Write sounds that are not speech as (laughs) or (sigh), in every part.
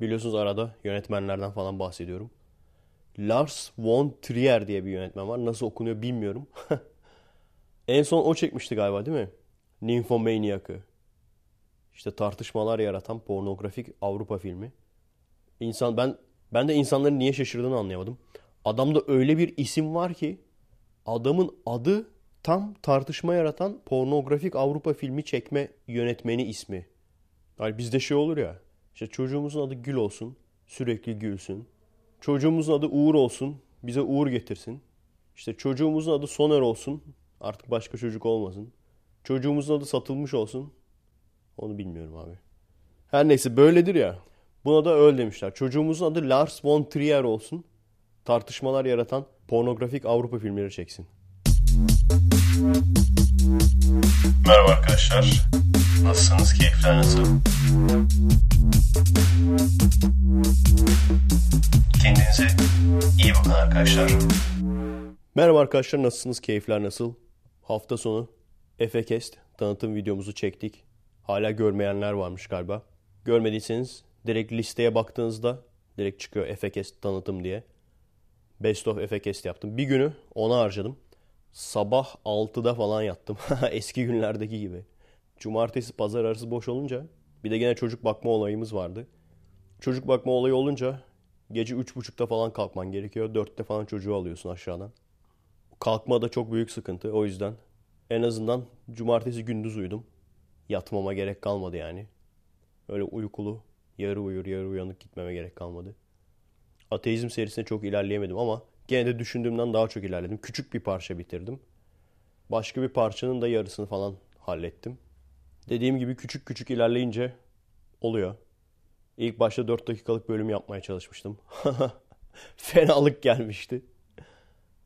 Biliyorsunuz arada yönetmenlerden falan bahsediyorum. Lars von Trier diye bir yönetmen var. Nasıl okunuyor bilmiyorum. (laughs) en son o çekmişti galiba değil mi? Nymphomaniac'ı. İşte tartışmalar yaratan pornografik Avrupa filmi. İnsan ben ben de insanların niye şaşırdığını anlayamadım. Adamda öyle bir isim var ki adamın adı tam tartışma yaratan pornografik Avrupa filmi çekme yönetmeni ismi. Yani bizde şey olur ya. İşte çocuğumuzun adı Gül olsun. Sürekli gülsün. Çocuğumuzun adı Uğur olsun. Bize Uğur getirsin. İşte çocuğumuzun adı Soner olsun. Artık başka çocuk olmasın. Çocuğumuzun adı satılmış olsun. Onu bilmiyorum abi. Her neyse böyledir ya. Buna da öyle demişler. Çocuğumuzun adı Lars von Trier olsun. Tartışmalar yaratan pornografik Avrupa filmleri çeksin. Merhaba arkadaşlar. Nasılsınız? Keyifler nasıl? Kendinize iyi bakın arkadaşlar. Merhaba arkadaşlar nasılsınız? Keyifler nasıl? Hafta sonu Efekest tanıtım videomuzu çektik. Hala görmeyenler varmış galiba. Görmediyseniz direkt listeye baktığınızda direkt çıkıyor Efekest tanıtım diye. Best of Efekest yaptım. Bir günü ona harcadım. Sabah 6'da falan yattım. (laughs) Eski günlerdeki gibi. Cumartesi pazar arası boş olunca bir de gene çocuk bakma olayımız vardı. Çocuk bakma olayı olunca gece 3.30'da falan kalkman gerekiyor. 4'te falan çocuğu alıyorsun aşağıdan. Kalkma da çok büyük sıkıntı. O yüzden en azından cumartesi gündüz uyudum. Yatmama gerek kalmadı yani. Öyle uykulu, yarı uyur, yarı uyanık gitmeme gerek kalmadı. Ateizm serisine çok ilerleyemedim ama gene de düşündüğümden daha çok ilerledim. Küçük bir parça bitirdim. Başka bir parçanın da yarısını falan hallettim. Dediğim gibi küçük küçük ilerleyince oluyor. İlk başta 4 dakikalık bölüm yapmaya çalışmıştım. (laughs) Fenalık gelmişti.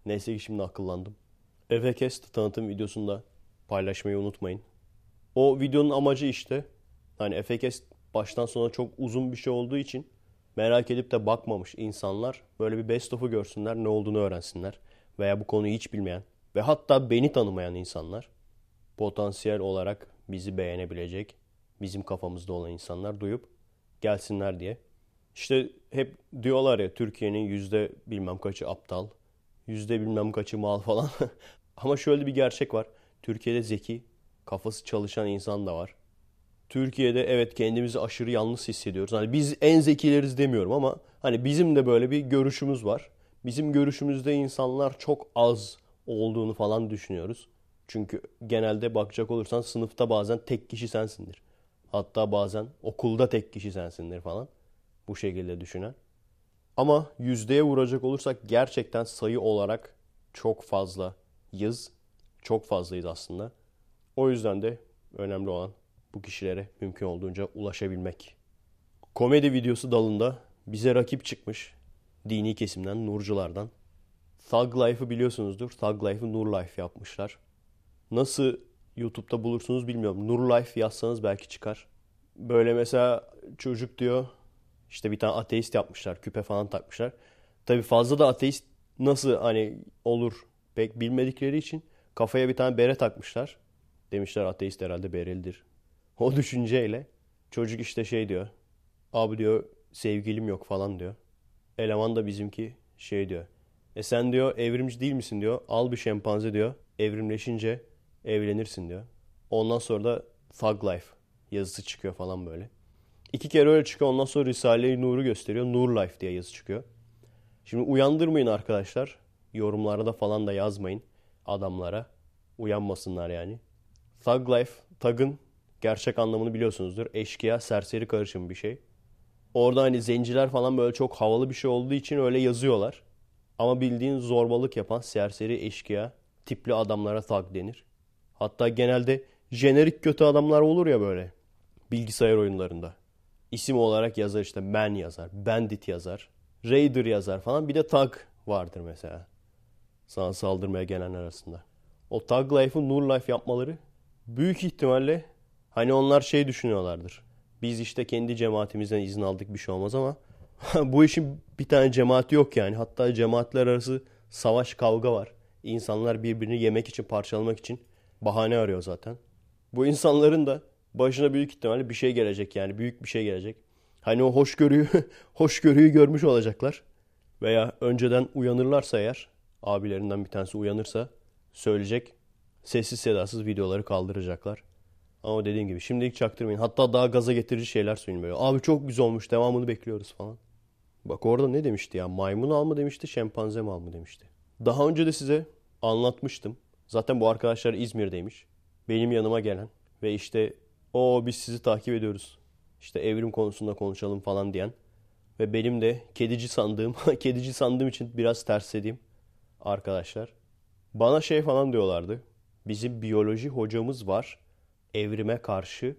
Neyse ki şimdi akıllandım. Evercast tanıtım videosunda paylaşmayı unutmayın. O videonun amacı işte hani Efekest baştan sona çok uzun bir şey olduğu için merak edip de bakmamış insanlar böyle bir best of'u görsünler ne olduğunu öğrensinler. Veya bu konuyu hiç bilmeyen ve hatta beni tanımayan insanlar potansiyel olarak bizi beğenebilecek bizim kafamızda olan insanlar duyup gelsinler diye. İşte hep diyorlar ya Türkiye'nin yüzde bilmem kaçı aptal, yüzde bilmem kaçı mal falan. (laughs) Ama şöyle bir gerçek var. Türkiye'de zeki, kafası çalışan insan da var. Türkiye'de evet kendimizi aşırı yalnız hissediyoruz. Hani biz en zekileriz demiyorum ama hani bizim de böyle bir görüşümüz var. Bizim görüşümüzde insanlar çok az olduğunu falan düşünüyoruz. Çünkü genelde bakacak olursan sınıfta bazen tek kişi sensindir. Hatta bazen okulda tek kişi sensindir falan. Bu şekilde düşünen. Ama yüzdeye vuracak olursak gerçekten sayı olarak çok fazla yız. Çok fazlayız aslında. O yüzden de önemli olan bu kişilere mümkün olduğunca ulaşabilmek. Komedi videosu dalında bize rakip çıkmış dini kesimden, nurculardan. Thug Life'ı biliyorsunuzdur. Thug Life'ı Nur Life yapmışlar. Nasıl YouTube'da bulursunuz bilmiyorum. Nur Life yazsanız belki çıkar. Böyle mesela çocuk diyor işte bir tane ateist yapmışlar. Küpe falan takmışlar. Tabi fazla da ateist nasıl hani olur pek bilmedikleri için kafaya bir tane bere takmışlar. Demişler ateist herhalde berelidir. O düşünceyle çocuk işte şey diyor. Abi diyor sevgilim yok falan diyor. Eleman da bizimki şey diyor. E sen diyor evrimci değil misin diyor. Al bir şempanze diyor. Evrimleşince evlenirsin diyor. Ondan sonra da Thug Life yazısı çıkıyor falan böyle. İki kere öyle çıkıyor. Ondan sonra Risale-i Nur'u gösteriyor. Nur Life diye yazı çıkıyor. Şimdi uyandırmayın arkadaşlar. Yorumlarda falan da yazmayın adamlara. Uyanmasınlar yani. Thug Life, Thug'ın gerçek anlamını biliyorsunuzdur. Eşkıya, serseri karışım bir şey. Orada hani zenciler falan böyle çok havalı bir şey olduğu için öyle yazıyorlar. Ama bildiğin zorbalık yapan serseri eşkıya tipli adamlara thug denir. Hatta genelde jenerik kötü adamlar olur ya böyle bilgisayar oyunlarında. İsim olarak yazar işte man yazar, bandit yazar, raider yazar falan. Bir de thug vardır mesela. Sana saldırmaya gelenler arasında. O Thug Life'ı Nur Life yapmaları büyük ihtimalle hani onlar şey düşünüyorlardır. Biz işte kendi cemaatimizden izin aldık bir şey olmaz ama (laughs) bu işin bir tane cemaati yok yani. Hatta cemaatler arası savaş kavga var. İnsanlar birbirini yemek için parçalamak için bahane arıyor zaten. Bu insanların da başına büyük ihtimalle bir şey gelecek yani büyük bir şey gelecek. Hani o hoşgörüyü, (laughs) hoşgörüyü görmüş olacaklar. Veya önceden uyanırlarsa eğer, abilerinden bir tanesi uyanırsa söyleyecek. Sessiz sedasız videoları kaldıracaklar. Ama dediğim gibi şimdilik çaktırmayın. Hatta daha gaza getirici şeyler söyleyin böyle. Abi çok güzel olmuş devamını bekliyoruz falan. Bak orada ne demişti ya? Maymun al mı demişti, şempanze mi al mı demişti. Daha önce de size anlatmıştım. Zaten bu arkadaşlar İzmir'deymiş. Benim yanıma gelen ve işte o biz sizi takip ediyoruz. İşte evrim konusunda konuşalım falan diyen ve benim de kedici sandığım, (laughs) kedici sandığım için biraz terslediğim arkadaşlar. Bana şey falan diyorlardı. Bizim biyoloji hocamız var evrime karşı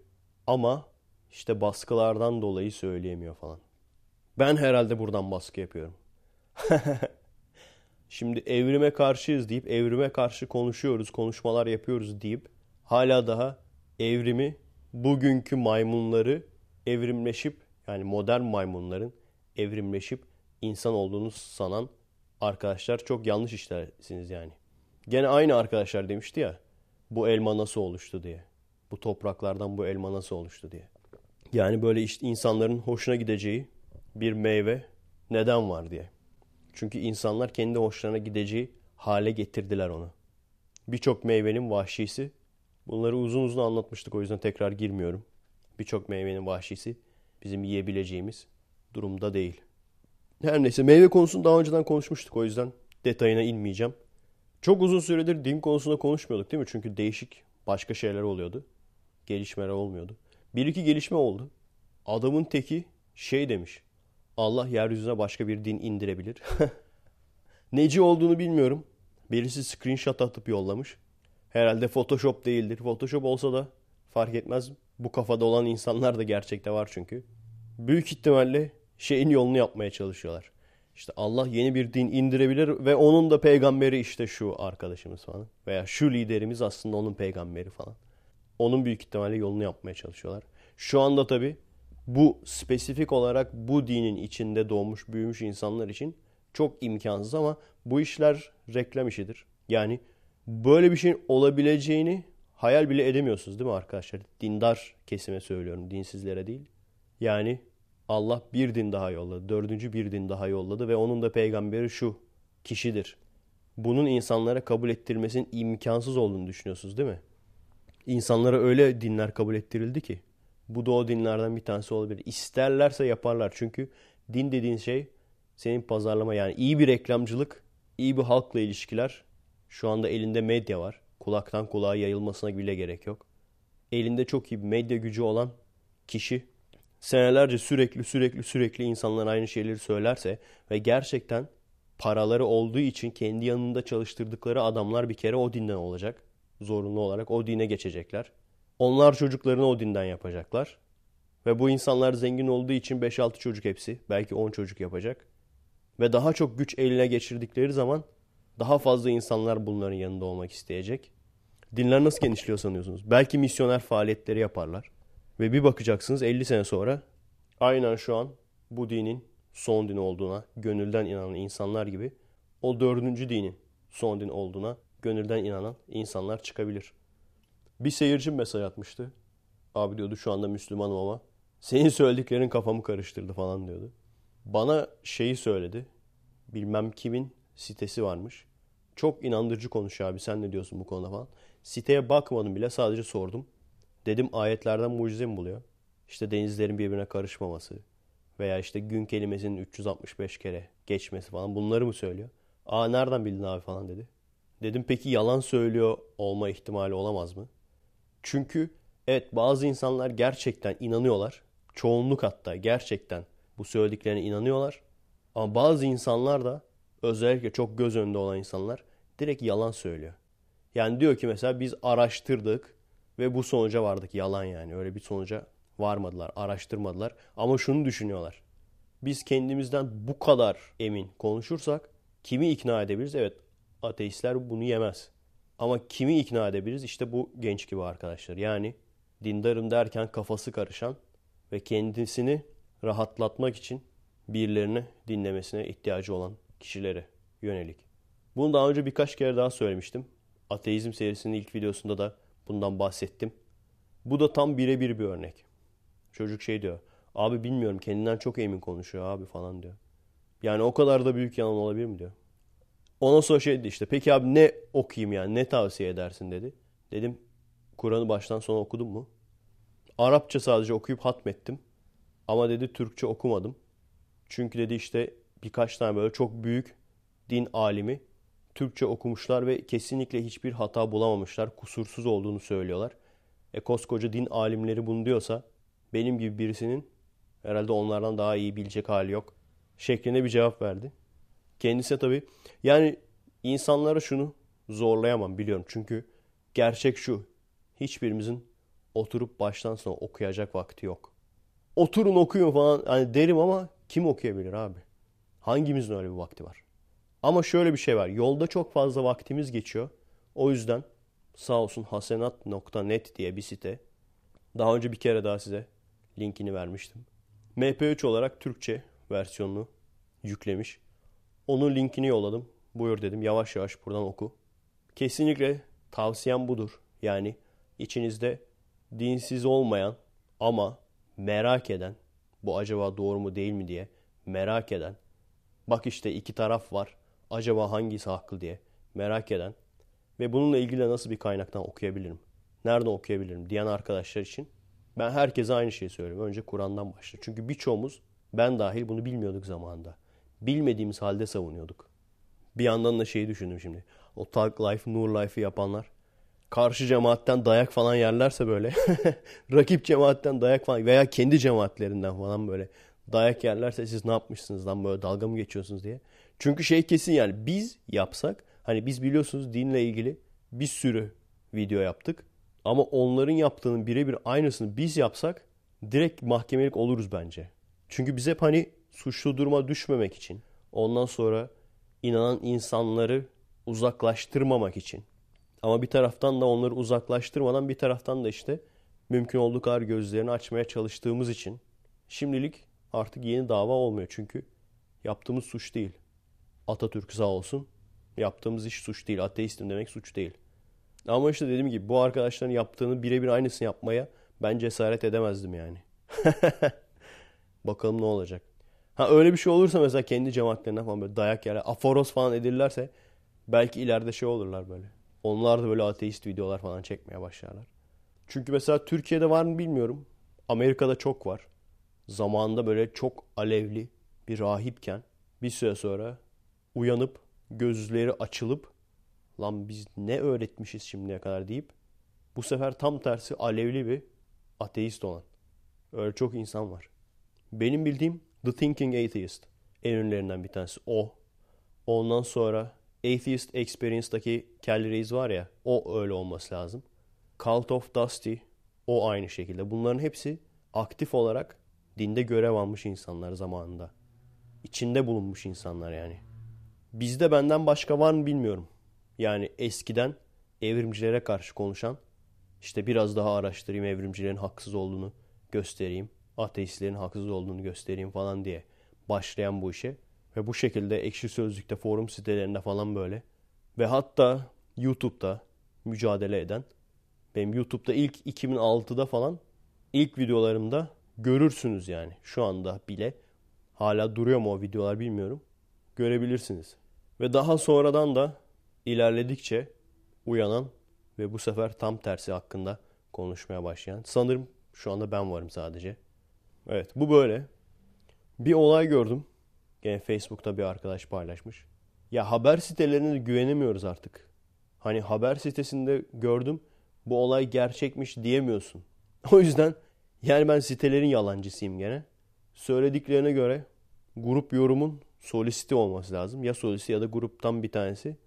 ama işte baskılardan dolayı söyleyemiyor falan. Ben herhalde buradan baskı yapıyorum. (laughs) Şimdi evrime karşıyız deyip evrime karşı konuşuyoruz, konuşmalar yapıyoruz deyip hala daha evrimi bugünkü maymunları evrimleşip yani modern maymunların evrimleşip insan olduğunu sanan arkadaşlar çok yanlış işlersiniz yani. Gene aynı arkadaşlar demişti ya bu elma nasıl oluştu diye. Bu topraklardan bu elma nasıl oluştu diye. Yani böyle işte insanların hoşuna gideceği bir meyve neden var diye. Çünkü insanlar kendi hoşlarına gideceği hale getirdiler onu. Birçok meyvenin vahşisi. Bunları uzun uzun anlatmıştık o yüzden tekrar girmiyorum. Birçok meyvenin vahşisi bizim yiyebileceğimiz durumda değil. Her neyse meyve konusunu daha önceden konuşmuştuk o yüzden detayına inmeyeceğim. Çok uzun süredir din konusunda konuşmuyorduk değil mi? Çünkü değişik başka şeyler oluyordu. Gelişmeler olmuyordu. Bir iki gelişme oldu. Adamın teki şey demiş. Allah yeryüzüne başka bir din indirebilir. (laughs) Neci olduğunu bilmiyorum. Birisi screenshot atıp yollamış. Herhalde Photoshop değildir. Photoshop olsa da fark etmez. Bu kafada olan insanlar da gerçekte var çünkü. Büyük ihtimalle şeyin yolunu yapmaya çalışıyorlar. İşte Allah yeni bir din indirebilir ve onun da peygamberi işte şu arkadaşımız falan. Veya şu liderimiz aslında onun peygamberi falan. Onun büyük ihtimalle yolunu yapmaya çalışıyorlar. Şu anda tabi bu spesifik olarak bu dinin içinde doğmuş büyümüş insanlar için çok imkansız ama bu işler reklam işidir. Yani böyle bir şeyin olabileceğini hayal bile edemiyorsunuz değil mi arkadaşlar? Dindar kesime söylüyorum, dinsizlere değil. Yani Allah bir din daha yolladı, dördüncü bir din daha yolladı ve onun da peygamberi şu kişidir. Bunun insanlara kabul ettirmesinin imkansız olduğunu düşünüyorsunuz değil mi? İnsanlara öyle dinler kabul ettirildi ki bu da o dinlerden bir tanesi olabilir. İsterlerse yaparlar. Çünkü din dediğin şey senin pazarlama yani iyi bir reklamcılık, iyi bir halkla ilişkiler. Şu anda elinde medya var. Kulaktan kulağa yayılmasına bile gerek yok. Elinde çok iyi bir medya gücü olan kişi senelerce sürekli sürekli sürekli insanlar aynı şeyleri söylerse ve gerçekten paraları olduğu için kendi yanında çalıştırdıkları adamlar bir kere o dinden olacak. Zorunlu olarak o dine geçecekler. Onlar çocuklarını o dinden yapacaklar. Ve bu insanlar zengin olduğu için 5-6 çocuk hepsi. Belki 10 çocuk yapacak. Ve daha çok güç eline geçirdikleri zaman daha fazla insanlar bunların yanında olmak isteyecek. Dinler nasıl genişliyor sanıyorsunuz? Belki misyoner faaliyetleri yaparlar. Ve bir bakacaksınız 50 sene sonra aynen şu an bu dinin son din olduğuna gönülden inanan insanlar gibi o dördüncü dinin son din olduğuna gönülden inanan insanlar çıkabilir. Bir seyircim mesaj atmıştı. Abi diyordu şu anda Müslümanım ama senin söylediklerin kafamı karıştırdı falan diyordu. Bana şeyi söyledi. Bilmem kimin sitesi varmış. Çok inandırıcı konuşuyor abi sen ne diyorsun bu konuda falan. Siteye bakmadım bile sadece sordum. Dedim ayetlerden mucize mi buluyor? İşte denizlerin birbirine karışmaması veya işte gün kelimesinin 365 kere geçmesi falan bunları mı söylüyor? Aa nereden bildin abi falan dedi. Dedim peki yalan söylüyor olma ihtimali olamaz mı? Çünkü evet bazı insanlar gerçekten inanıyorlar. Çoğunluk hatta gerçekten bu söylediklerine inanıyorlar. Ama bazı insanlar da özellikle çok göz önünde olan insanlar direkt yalan söylüyor. Yani diyor ki mesela biz araştırdık ve bu sonuca vardık. Yalan yani öyle bir sonuca varmadılar, araştırmadılar. Ama şunu düşünüyorlar. Biz kendimizden bu kadar emin konuşursak kimi ikna edebiliriz? Evet ateistler bunu yemez. Ama kimi ikna edebiliriz? İşte bu genç gibi arkadaşlar. Yani dindarım derken kafası karışan ve kendisini rahatlatmak için birilerini dinlemesine ihtiyacı olan kişilere yönelik. Bunu daha önce birkaç kere daha söylemiştim. Ateizm serisinin ilk videosunda da bundan bahsettim. Bu da tam birebir bir örnek. Çocuk şey diyor. Abi bilmiyorum kendinden çok emin konuşuyor abi falan diyor. Yani o kadar da büyük yalan olabilir mi diyor. Ondan sonra şey dedi işte peki abi ne okuyayım yani ne tavsiye edersin dedi. Dedim Kur'an'ı baştan sona okudun mu? Arapça sadece okuyup hatmettim. Ama dedi Türkçe okumadım. Çünkü dedi işte birkaç tane böyle çok büyük din alimi Türkçe okumuşlar ve kesinlikle hiçbir hata bulamamışlar. Kusursuz olduğunu söylüyorlar. E koskoca din alimleri bunu diyorsa benim gibi birisinin herhalde onlardan daha iyi bilecek hali yok. Şeklinde bir cevap verdi. Kendisi tabii yani insanlara şunu zorlayamam biliyorum. Çünkü gerçek şu. Hiçbirimizin oturup baştan sona okuyacak vakti yok. Oturun okuyun falan hani derim ama kim okuyabilir abi? Hangimizin öyle bir vakti var? Ama şöyle bir şey var. Yolda çok fazla vaktimiz geçiyor. O yüzden sağ olsun hasenat.net diye bir site. Daha önce bir kere daha size linkini vermiştim. MP3 olarak Türkçe versiyonunu yüklemiş. Onun linkini yolladım. Buyur dedim yavaş yavaş buradan oku. Kesinlikle tavsiyem budur. Yani içinizde dinsiz olmayan ama merak eden bu acaba doğru mu değil mi diye merak eden bak işte iki taraf var acaba hangisi haklı diye merak eden ve bununla ilgili nasıl bir kaynaktan okuyabilirim? Nereden okuyabilirim diyen arkadaşlar için ben herkese aynı şeyi söylüyorum. Önce Kur'an'dan başla. Çünkü birçoğumuz ben dahil bunu bilmiyorduk zamanında. Bilmediğimiz halde savunuyorduk. Bir yandan da şeyi düşündüm şimdi. O Tag Life, Nur Life'ı yapanlar karşı cemaatten dayak falan yerlerse böyle (laughs) rakip cemaatten dayak falan veya kendi cemaatlerinden falan böyle dayak yerlerse siz ne yapmışsınız lan böyle dalga mı geçiyorsunuz diye. Çünkü şey kesin yani biz yapsak hani biz biliyorsunuz dinle ilgili bir sürü video yaptık. Ama onların yaptığının birebir aynısını biz yapsak direkt mahkemelik oluruz bence. Çünkü biz hep hani suçlu duruma düşmemek için ondan sonra inanan insanları uzaklaştırmamak için ama bir taraftan da onları uzaklaştırmadan bir taraftan da işte mümkün olduğu kadar gözlerini açmaya çalıştığımız için şimdilik artık yeni dava olmuyor. Çünkü yaptığımız suç değil. Atatürk sağ olsun. Yaptığımız iş suç değil. Ateistim demek suç değil. Ama işte dediğim gibi bu arkadaşların yaptığını birebir aynısını yapmaya ben cesaret edemezdim yani. (laughs) Bakalım ne olacak. Ha öyle bir şey olursa mesela kendi cemaatlerine falan böyle dayak yere aforos falan edilirlerse belki ileride şey olurlar böyle. Onlar da böyle ateist videolar falan çekmeye başlarlar. Çünkü mesela Türkiye'de var mı bilmiyorum. Amerika'da çok var. Zamanında böyle çok alevli bir rahipken bir süre sonra uyanıp gözleri açılıp lan biz ne öğretmişiz şimdiye kadar deyip bu sefer tam tersi alevli bir ateist olan. Öyle çok insan var. Benim bildiğim The Thinking Atheist en ünlülerinden bir tanesi o. Ondan sonra Atheist Experience'daki Kelly Reis var ya o öyle olması lazım. Cult of Dusty o aynı şekilde. Bunların hepsi aktif olarak dinde görev almış insanlar zamanında. İçinde bulunmuş insanlar yani. Bizde benden başka var mı bilmiyorum. Yani eskiden evrimcilere karşı konuşan işte biraz daha araştırayım evrimcilerin haksız olduğunu göstereyim. Ateistlerin haksız olduğunu göstereyim falan diye başlayan bu işe. Ve bu şekilde ekşi sözlükte, forum sitelerinde falan böyle. Ve hatta YouTube'da mücadele eden. Benim YouTube'da ilk 2006'da falan ilk videolarımda görürsünüz yani. Şu anda bile. Hala duruyor mu o videolar bilmiyorum. Görebilirsiniz. Ve daha sonradan da ilerledikçe uyanan ve bu sefer tam tersi hakkında konuşmaya başlayan. Sanırım şu anda ben varım sadece. Evet bu böyle. Bir olay gördüm. Gene Facebook'ta bir arkadaş paylaşmış. Ya haber sitelerine güvenemiyoruz artık. Hani haber sitesinde gördüm bu olay gerçekmiş diyemiyorsun. (laughs) O yüzden yani ben sitelerin yalancısıyım gene. Söylediklerine göre grup yorumun solisti olması lazım. Ya solisti ya da gruptan bir tanesi.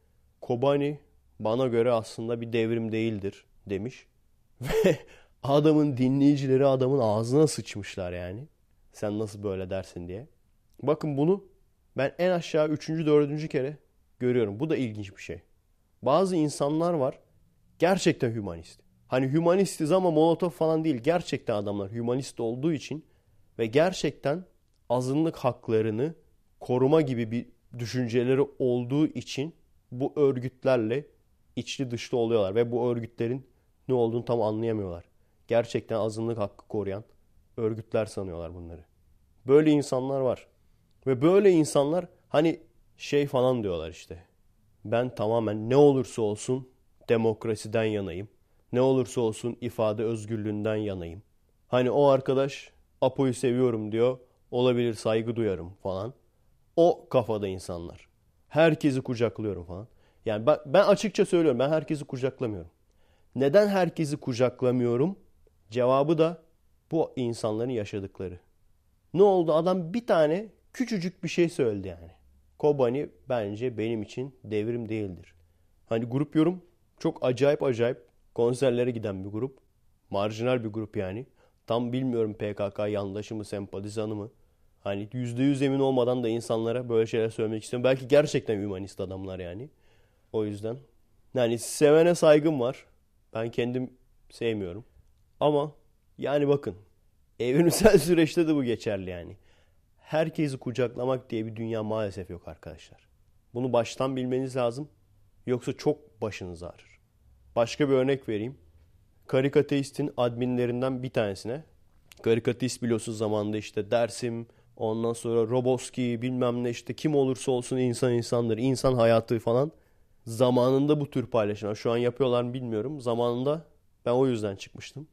Kobani bana göre aslında bir devrim değildir demiş. (laughs) Ve adamın dinleyicileri adamın ağzına sıçmışlar yani. Sen nasıl böyle dersin diye. Bakın bunu ben en aşağı 3. 4. kere görüyorum. Bu da ilginç bir şey. Bazı insanlar var gerçekten hümanist. Hani hümanistiz ama Molotov falan değil. Gerçekten adamlar hümanist olduğu için ve gerçekten azınlık haklarını koruma gibi bir düşünceleri olduğu için bu örgütlerle içli dışlı oluyorlar ve bu örgütlerin ne olduğunu tam anlayamıyorlar. Gerçekten azınlık hakkı koruyan örgütler sanıyorlar bunları. Böyle insanlar var. Ve böyle insanlar hani şey falan diyorlar işte. Ben tamamen ne olursa olsun demokrasiden yanayım. Ne olursa olsun ifade özgürlüğünden yanayım. Hani o arkadaş Apo'yu seviyorum diyor. Olabilir saygı duyarım falan. O kafada insanlar. Herkesi kucaklıyorum falan. Yani ben, ben açıkça söylüyorum ben herkesi kucaklamıyorum. Neden herkesi kucaklamıyorum? Cevabı da bu insanların yaşadıkları. Ne oldu? Adam bir tane küçücük bir şey söyledi yani. Kobani bence benim için devrim değildir. Hani grup yorum çok acayip acayip konserlere giden bir grup. Marjinal bir grup yani. Tam bilmiyorum PKK yandaşı mı, sempatizanı mı. Hani yüzde yüz emin olmadan da insanlara böyle şeyler söylemek istiyorum. Belki gerçekten humanist adamlar yani. O yüzden. Yani sevene saygım var. Ben kendim sevmiyorum. Ama yani bakın. Evrimsel (laughs) süreçte de bu geçerli yani. Herkesi kucaklamak diye bir dünya maalesef yok arkadaşlar. Bunu baştan bilmeniz lazım. Yoksa çok başınız ağrır. Başka bir örnek vereyim. Karikateist'in adminlerinden bir tanesine. Karikateist biliyorsunuz zamanında işte Dersim, ondan sonra Roboski bilmem ne işte kim olursa olsun insan insandır, insan hayatı falan. Zamanında bu tür paylaşımlar şu an yapıyorlar mı bilmiyorum. Zamanında ben o yüzden çıkmıştım.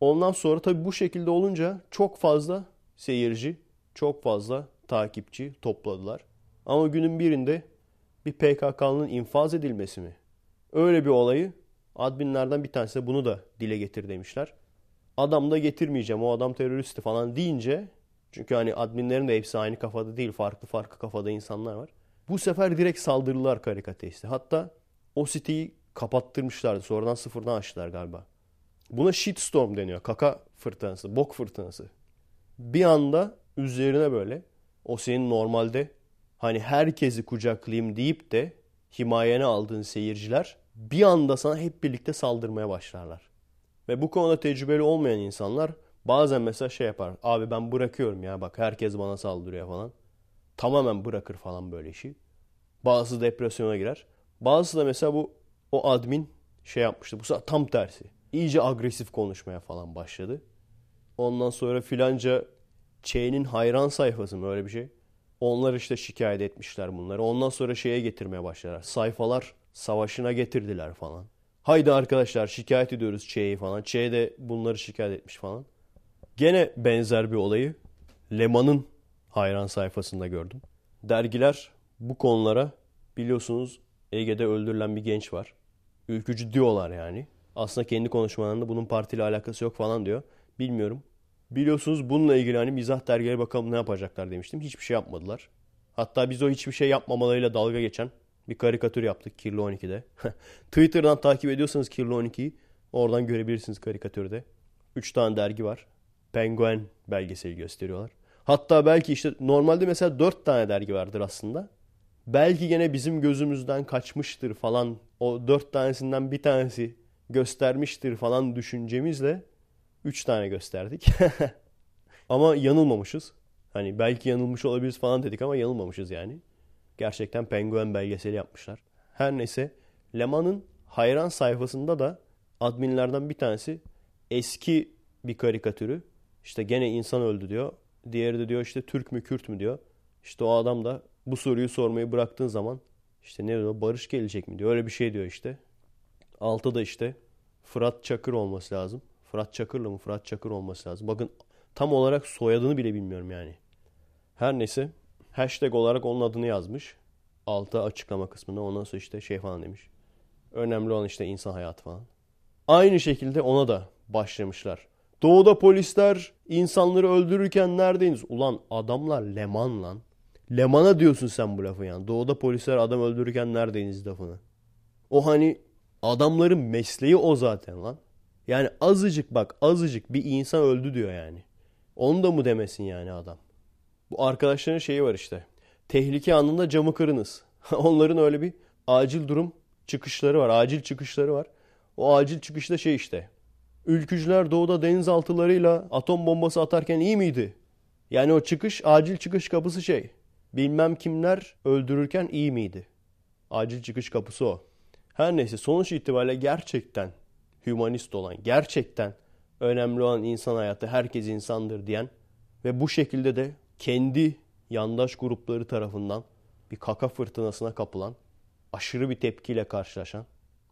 Ondan sonra tabii bu şekilde olunca çok fazla seyirci, çok fazla takipçi topladılar. Ama günün birinde bir PKK'nın infaz edilmesi mi? Öyle bir olayı adminlerden bir tanesi bunu da dile getir demişler. Adam da getirmeyeceğim o adam teröristi falan deyince çünkü hani adminlerin de hepsi aynı kafada değil farklı farklı kafada insanlar var. Bu sefer direkt saldırdılar karikateiste. Hatta o siteyi kapattırmışlardı. Sonradan sıfırdan açtılar galiba. Buna shitstorm deniyor. Kaka fırtınası, bok fırtınası. Bir anda üzerine böyle o senin normalde hani herkesi kucaklayayım deyip de himayene aldığın seyirciler bir anda sana hep birlikte saldırmaya başlarlar. Ve bu konuda tecrübeli olmayan insanlar bazen mesela şey yapar. Abi ben bırakıyorum ya bak herkes bana saldırıyor falan. Tamamen bırakır falan böyle işi. Bazısı depresyona girer. Bazısı da mesela bu o admin şey yapmıştı. Bu tam tersi. İyice agresif konuşmaya falan başladı. Ondan sonra filanca Ç'nin hayran sayfası mı öyle bir şey. Onlar işte şikayet etmişler bunları. Ondan sonra şeye getirmeye başladılar. Sayfalar savaşına getirdiler falan. Haydi arkadaşlar şikayet ediyoruz Ç'yi falan. Ç de bunları şikayet etmiş falan. Gene benzer bir olayı Leman'ın hayran sayfasında gördüm. Dergiler bu konulara biliyorsunuz Ege'de öldürülen bir genç var. Ülkücü diyorlar yani. Aslında kendi konuşmalarında bunun partiyle alakası yok falan diyor. Bilmiyorum. Biliyorsunuz bununla ilgili hani mizah dergileri bakalım ne yapacaklar demiştim. Hiçbir şey yapmadılar. Hatta biz o hiçbir şey yapmamalarıyla dalga geçen bir karikatür yaptık Kirli 12'de. (laughs) Twitter'dan takip ediyorsanız Kirli 12'yi oradan görebilirsiniz karikatürde. 3 tane dergi var. Penguen belgeseli gösteriyorlar. Hatta belki işte normalde mesela 4 tane dergi vardır aslında. Belki gene bizim gözümüzden kaçmıştır falan. O 4 tanesinden bir tanesi göstermiştir falan düşüncemizle 3 tane gösterdik. (laughs) ama yanılmamışız. Hani belki yanılmış olabiliriz falan dedik ama yanılmamışız yani. Gerçekten penguen belgeseli yapmışlar. Her neyse Leman'ın hayran sayfasında da adminlerden bir tanesi eski bir karikatürü. İşte gene insan öldü diyor. Diğeri de diyor işte Türk mü Kürt mü diyor. İşte o adam da bu soruyu sormayı bıraktığın zaman işte ne diyor barış gelecek mi diyor. Öyle bir şey diyor işte. Altta da işte Fırat Çakır olması lazım. Fırat Çakır'la mı? Fırat Çakır olması lazım. Bakın tam olarak soyadını bile bilmiyorum yani. Her neyse hashtag olarak onun adını yazmış. Alta açıklama kısmına ondan sonra işte şey falan demiş. Önemli olan işte insan hayatı falan. Aynı şekilde ona da başlamışlar. Doğuda polisler insanları öldürürken neredeyiz? Ulan adamlar Leman lan. Leman'a diyorsun sen bu lafı yani. Doğuda polisler adam öldürürken neredeyiz lafını. O hani adamların mesleği o zaten lan. Yani azıcık bak azıcık bir insan öldü diyor yani. Onu da mı demesin yani adam? Bu arkadaşların şeyi var işte. Tehlike anında camı kırınız. (laughs) Onların öyle bir acil durum çıkışları var. Acil çıkışları var. O acil çıkışta şey işte. Ülkücüler doğuda denizaltılarıyla atom bombası atarken iyi miydi? Yani o çıkış, acil çıkış kapısı şey. Bilmem kimler öldürürken iyi miydi? Acil çıkış kapısı o. Her neyse sonuç itibariyle gerçekten hümanist olan, gerçekten Önemli olan insan hayatı, herkes insandır diyen ve bu şekilde de kendi yandaş grupları tarafından bir kaka fırtınasına kapılan, aşırı bir tepkiyle karşılaşan,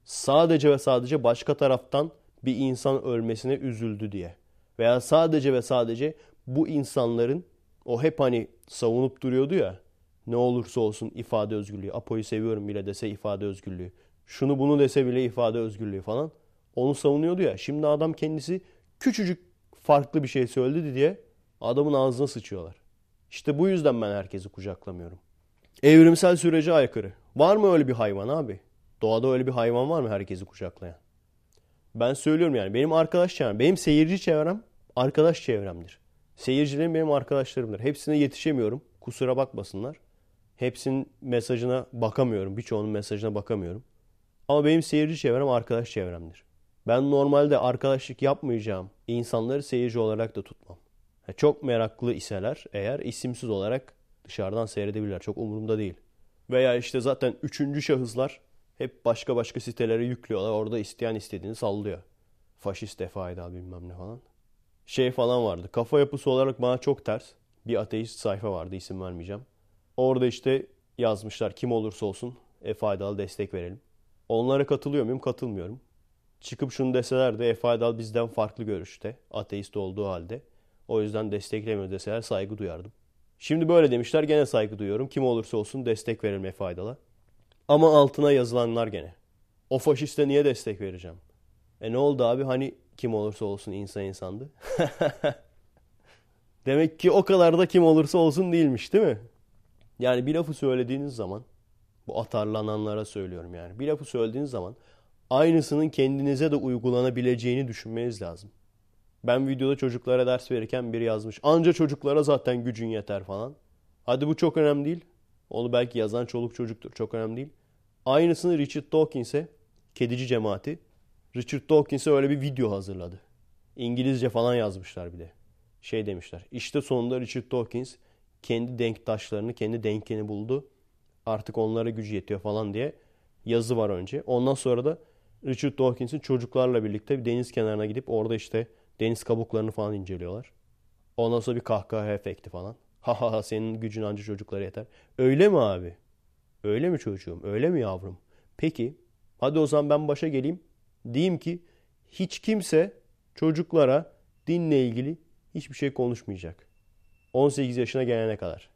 sadece ve sadece başka taraftan bir insan ölmesine üzüldü diye veya sadece ve sadece bu insanların o hep hani savunup duruyordu ya ne olursa olsun ifade özgürlüğü. Apo'yu seviyorum bile dese ifade özgürlüğü. Şunu bunu dese bile ifade özgürlüğü falan. Onu savunuyordu ya. Şimdi adam kendisi küçücük farklı bir şey söyledi diye adamın ağzına sıçıyorlar. İşte bu yüzden ben herkesi kucaklamıyorum. Evrimsel sürece aykırı. Var mı öyle bir hayvan abi? Doğada öyle bir hayvan var mı herkesi kucaklayan? Ben söylüyorum yani benim arkadaş çevrem, benim seyirci çevrem arkadaş çevremdir. Seyircilerim benim arkadaşlarımdır. Hepsine yetişemiyorum. Kusura bakmasınlar. Hepsinin mesajına bakamıyorum. Birçoğunun mesajına bakamıyorum. Ama benim seyirci çevrem arkadaş çevremdir. Ben normalde arkadaşlık yapmayacağım insanları seyirci olarak da tutmam. Çok meraklı iseler eğer isimsiz olarak dışarıdan seyredebilirler. Çok umurumda değil. Veya işte zaten üçüncü şahıslar hep başka başka sitelere yüklüyorlar. Orada isteyen istediğini sallıyor. Faşist defaydal bilmem ne falan. Şey falan vardı. Kafa yapısı olarak bana çok ters. Bir ateist sayfa vardı isim vermeyeceğim. Orada işte yazmışlar kim olursa olsun Efe Aydal'a destek verelim. Onlara katılıyor muyum? Katılmıyorum. Çıkıp şunu deseler de Efe Aydal bizden farklı görüşte. Ateist olduğu halde. O yüzden desteklemiyor deseler saygı duyardım. Şimdi böyle demişler gene saygı duyuyorum. Kim olursa olsun destek verelim Efe Aydal'a. Ama altına yazılanlar gene. O faşiste niye destek vereceğim? E ne oldu abi hani kim olursa olsun insan insandı. (laughs) Demek ki o kadar da kim olursa olsun değilmiş değil mi? Yani bir lafı söylediğiniz zaman bu atarlananlara söylüyorum yani. Bir lafı söylediğiniz zaman aynısının kendinize de uygulanabileceğini düşünmeniz lazım. Ben videoda çocuklara ders verirken biri yazmış. Anca çocuklara zaten gücün yeter falan. Hadi bu çok önemli değil. Onu belki yazan çoluk çocuktur. Çok önemli değil. Aynısını Richard Dawkins'e, kedici cemaati, Richard Dawkins'e öyle bir video hazırladı. İngilizce falan yazmışlar bir de. Şey demişler. İşte sonunda Richard Dawkins kendi denktaşlarını, kendi denkeni buldu. Artık onlara gücü yetiyor falan diye yazı var önce. Ondan sonra da Richard Dawkins'in çocuklarla birlikte bir deniz kenarına gidip orada işte deniz kabuklarını falan inceliyorlar. Ondan sonra bir kahkaha efekti falan. (laughs) Ha ha ha senin gücün anca çocuklara yeter. Öyle mi abi? Öyle mi çocuğum? Öyle mi yavrum? Peki hadi o zaman ben başa geleyim. Diyeyim ki hiç kimse çocuklara dinle ilgili hiçbir şey konuşmayacak. 18 yaşına gelene kadar.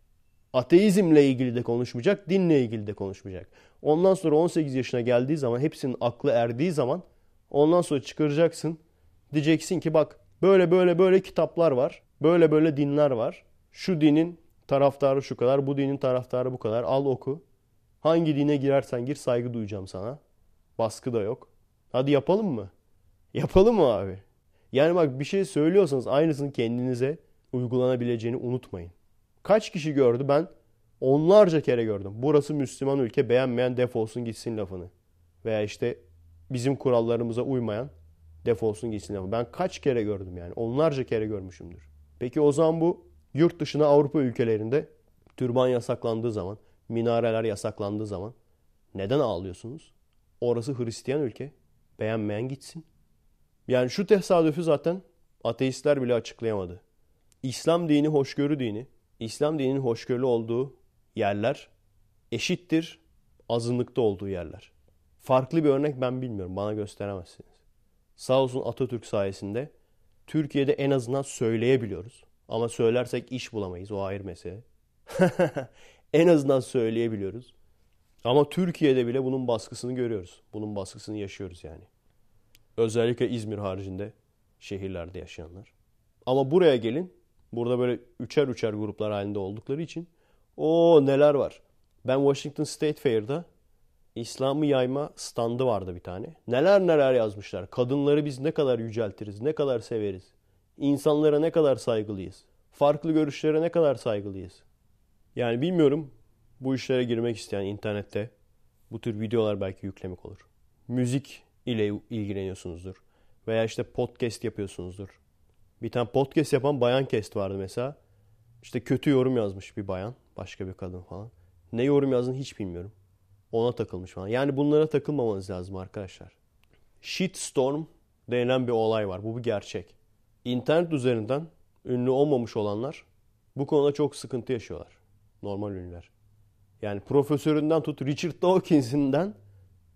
Ateizmle ilgili de konuşmayacak, dinle ilgili de konuşmayacak. Ondan sonra 18 yaşına geldiği zaman, hepsinin aklı erdiği zaman ondan sonra çıkaracaksın. Diyeceksin ki bak böyle böyle böyle kitaplar var. Böyle böyle dinler var. Şu dinin taraftarı şu kadar, bu dinin taraftarı bu kadar. Al oku. Hangi dine girersen gir saygı duyacağım sana. Baskı da yok. Hadi yapalım mı? Yapalım mı abi? Yani bak bir şey söylüyorsanız aynısını kendinize uygulanabileceğini unutmayın. Kaç kişi gördü ben onlarca kere gördüm. Burası Müslüman ülke beğenmeyen defolsun gitsin lafını. Veya işte bizim kurallarımıza uymayan defolsun gitsin lafını. Ben kaç kere gördüm yani onlarca kere görmüşümdür. Peki o zaman bu yurt dışına Avrupa ülkelerinde türban yasaklandığı zaman, minareler yasaklandığı zaman neden ağlıyorsunuz? Orası Hristiyan ülke. Beğenmeyen gitsin. Yani şu tesadüfü zaten ateistler bile açıklayamadı. İslam dini hoşgörü dini. İslam dininin hoşgörülü olduğu yerler eşittir azınlıkta olduğu yerler. Farklı bir örnek ben bilmiyorum. Bana gösteremezsiniz. Sağ olsun Atatürk sayesinde Türkiye'de en azından söyleyebiliyoruz. Ama söylersek iş bulamayız. O ayrı mesele. (laughs) en azından söyleyebiliyoruz. Ama Türkiye'de bile bunun baskısını görüyoruz. Bunun baskısını yaşıyoruz yani. Özellikle İzmir haricinde şehirlerde yaşayanlar. Ama buraya gelin. Burada böyle üçer üçer gruplar halinde oldukları için o neler var. Ben Washington State Fair'da İslam'ı yayma standı vardı bir tane. Neler neler yazmışlar. Kadınları biz ne kadar yüceltiriz, ne kadar severiz. İnsanlara ne kadar saygılıyız. Farklı görüşlere ne kadar saygılıyız. Yani bilmiyorum bu işlere girmek isteyen internette bu tür videolar belki yüklemek olur. Müzik ile ilgileniyorsunuzdur. Veya işte podcast yapıyorsunuzdur. Bir tane podcast yapan bayan kest vardı mesela. İşte kötü yorum yazmış bir bayan. Başka bir kadın falan. Ne yorum yazdığını hiç bilmiyorum. Ona takılmış falan. Yani bunlara takılmamanız lazım arkadaşlar. Shitstorm denilen bir olay var. Bu bir gerçek. internet üzerinden ünlü olmamış olanlar bu konuda çok sıkıntı yaşıyorlar. Normal ünlüler. Yani profesöründen tut Richard Dawkins'inden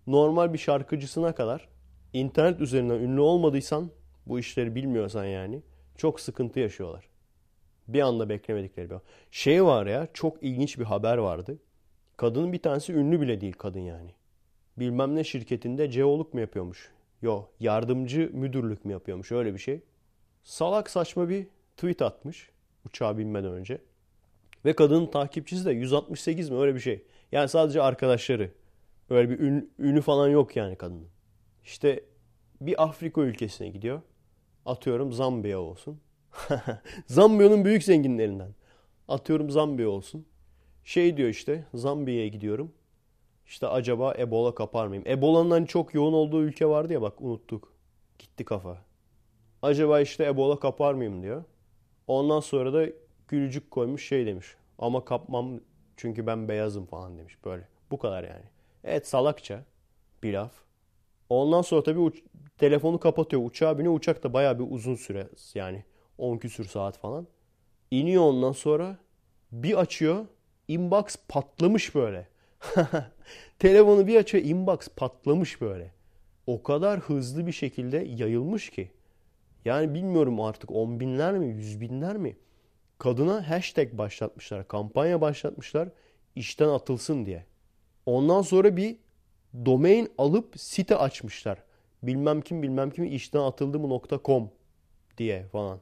normal bir şarkıcısına kadar internet üzerinden ünlü olmadıysan bu işleri bilmiyorsan yani çok sıkıntı yaşıyorlar. Bir anda beklemedikleri bir şey var ya çok ilginç bir haber vardı. Kadının bir tanesi ünlü bile değil kadın yani. Bilmem ne şirketinde ceoluk mu yapıyormuş? Yo yardımcı müdürlük mü yapıyormuş öyle bir şey. Salak saçma bir tweet atmış uçağa binmeden önce. Ve kadının takipçisi de 168 mi öyle bir şey. Yani sadece arkadaşları. Böyle bir ün, ünü falan yok yani kadının. İşte bir Afrika ülkesine gidiyor. Atıyorum Zambiya olsun. (laughs) Zambiya'nın büyük zenginlerinden. Atıyorum Zambiya olsun. Şey diyor işte Zambiya'ya gidiyorum. İşte acaba Ebola kapar mıyım? Ebola'nın hani çok yoğun olduğu ülke vardı ya bak unuttuk. Gitti kafa. Acaba işte Ebola kapar mıyım diyor. Ondan sonra da gülücük koymuş şey demiş. Ama kapmam çünkü ben beyazım falan demiş böyle. Bu kadar yani. Evet salakça bir laf. Ondan sonra tabii uç- telefonu kapatıyor. Uçağa biniyor. Uçak da bayağı bir uzun süre yani 10 küsür saat falan. İniyor ondan sonra bir açıyor. Inbox patlamış böyle. (laughs) Telefonu bir açıyor. Inbox patlamış böyle. O kadar hızlı bir şekilde yayılmış ki. Yani bilmiyorum artık on binler mi, yüz binler mi? Kadına hashtag başlatmışlar, kampanya başlatmışlar işten atılsın diye. Ondan sonra bir domain alıp site açmışlar. Bilmem kim bilmem kim işten atıldı mı .com diye falan.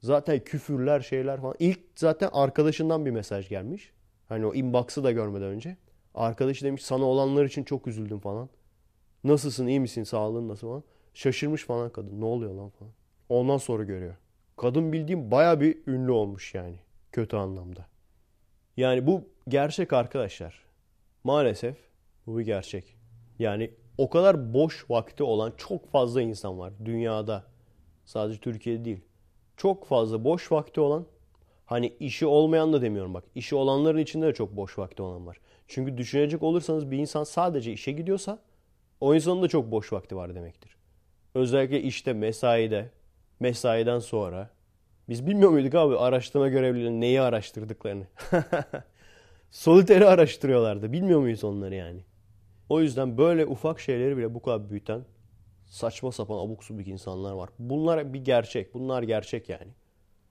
Zaten küfürler şeyler falan. İlk zaten arkadaşından bir mesaj gelmiş. Hani o inbox'ı da görmeden önce. Arkadaşı demiş sana olanlar için çok üzüldüm falan. Nasılsın iyi misin sağlığın nasıl falan. Şaşırmış falan kadın ne oluyor lan falan. Ondan sonra görüyor. Kadın bildiğim baya bir ünlü olmuş yani. Kötü anlamda. Yani bu gerçek arkadaşlar. Maalesef bu bir gerçek. Yani o kadar boş vakti olan çok fazla insan var dünyada. Sadece Türkiye'de değil. Çok fazla boş vakti olan hani işi olmayan da demiyorum bak. İşi olanların içinde de çok boş vakti olan var. Çünkü düşünecek olursanız bir insan sadece işe gidiyorsa o insanın da çok boş vakti var demektir. Özellikle işte mesaide, mesaiden sonra. Biz bilmiyor muyduk abi araştırma görevlilerinin neyi araştırdıklarını? (laughs) Soliteri araştırıyorlardı. Bilmiyor muyuz onları yani? O yüzden böyle ufak şeyleri bile bu kadar büyüten saçma sapan abuk subuk insanlar var. Bunlar bir gerçek. Bunlar gerçek yani.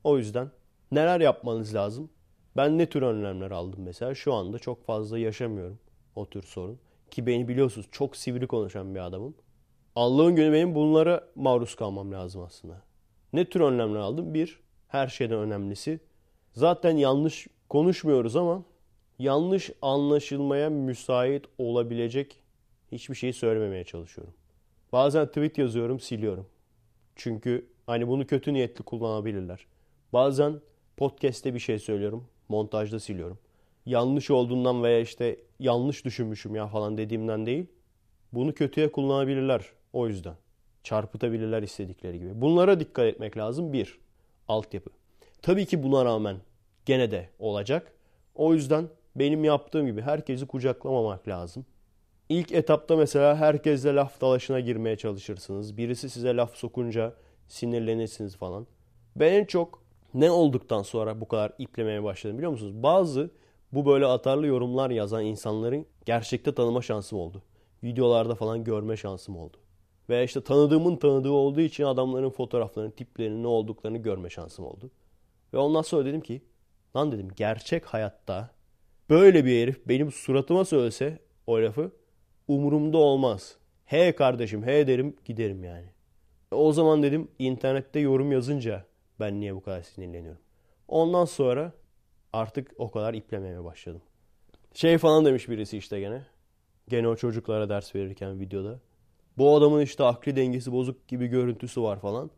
O yüzden neler yapmanız lazım? Ben ne tür önlemler aldım mesela? Şu anda çok fazla yaşamıyorum o tür sorun. Ki beni biliyorsunuz çok sivri konuşan bir adamım. Allah'ın günü benim bunlara maruz kalmam lazım aslında. Ne tür önlemler aldım? Bir, her şeyden önemlisi. Zaten yanlış konuşmuyoruz ama yanlış anlaşılmaya müsait olabilecek hiçbir şeyi söylememeye çalışıyorum. Bazen tweet yazıyorum, siliyorum. Çünkü hani bunu kötü niyetli kullanabilirler. Bazen podcast'te bir şey söylüyorum, montajda siliyorum. Yanlış olduğundan veya işte yanlış düşünmüşüm ya falan dediğimden değil. Bunu kötüye kullanabilirler o yüzden. Çarpıtabilirler istedikleri gibi. Bunlara dikkat etmek lazım. Bir, altyapı. Tabii ki buna rağmen gene de olacak. O yüzden benim yaptığım gibi herkesi kucaklamamak lazım. İlk etapta mesela herkesle laf dalaşına girmeye çalışırsınız. Birisi size laf sokunca sinirlenirsiniz falan. Ben en çok ne olduktan sonra bu kadar iplemeye başladım biliyor musunuz? Bazı bu böyle atarlı yorumlar yazan insanların gerçekte tanıma şansım oldu. Videolarda falan görme şansım oldu. Veya işte tanıdığımın tanıdığı olduğu için adamların fotoğraflarını, tiplerinin ne olduklarını görme şansım oldu. Ve ondan sonra dedim ki lan dedim gerçek hayatta böyle bir herif benim suratıma söylese o lafı umurumda olmaz. He kardeşim he derim giderim yani. O zaman dedim internette yorum yazınca ben niye bu kadar sinirleniyorum. Ondan sonra artık o kadar iplemeye başladım. Şey falan demiş birisi işte gene. Gene o çocuklara ders verirken videoda. Bu adamın işte akli dengesi bozuk gibi görüntüsü var falan.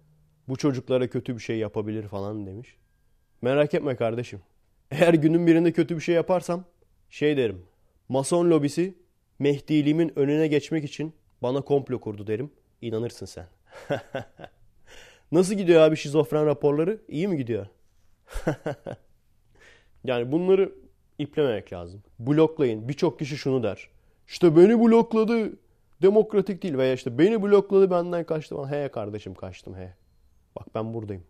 Bu çocuklara kötü bir şey yapabilir falan demiş. Merak etme kardeşim. Eğer günün birinde kötü bir şey yaparsam şey derim. Mason lobisi Mehdiliğimin önüne geçmek için bana komplo kurdu derim. İnanırsın sen. (laughs) Nasıl gidiyor abi şizofren raporları? İyi mi gidiyor? (laughs) yani bunları iplememek lazım. Bloklayın. Birçok kişi şunu der. İşte beni blokladı. Demokratik değil veya işte beni blokladı benden kaçtı. He kardeşim kaçtım he. Bak ben buradayım.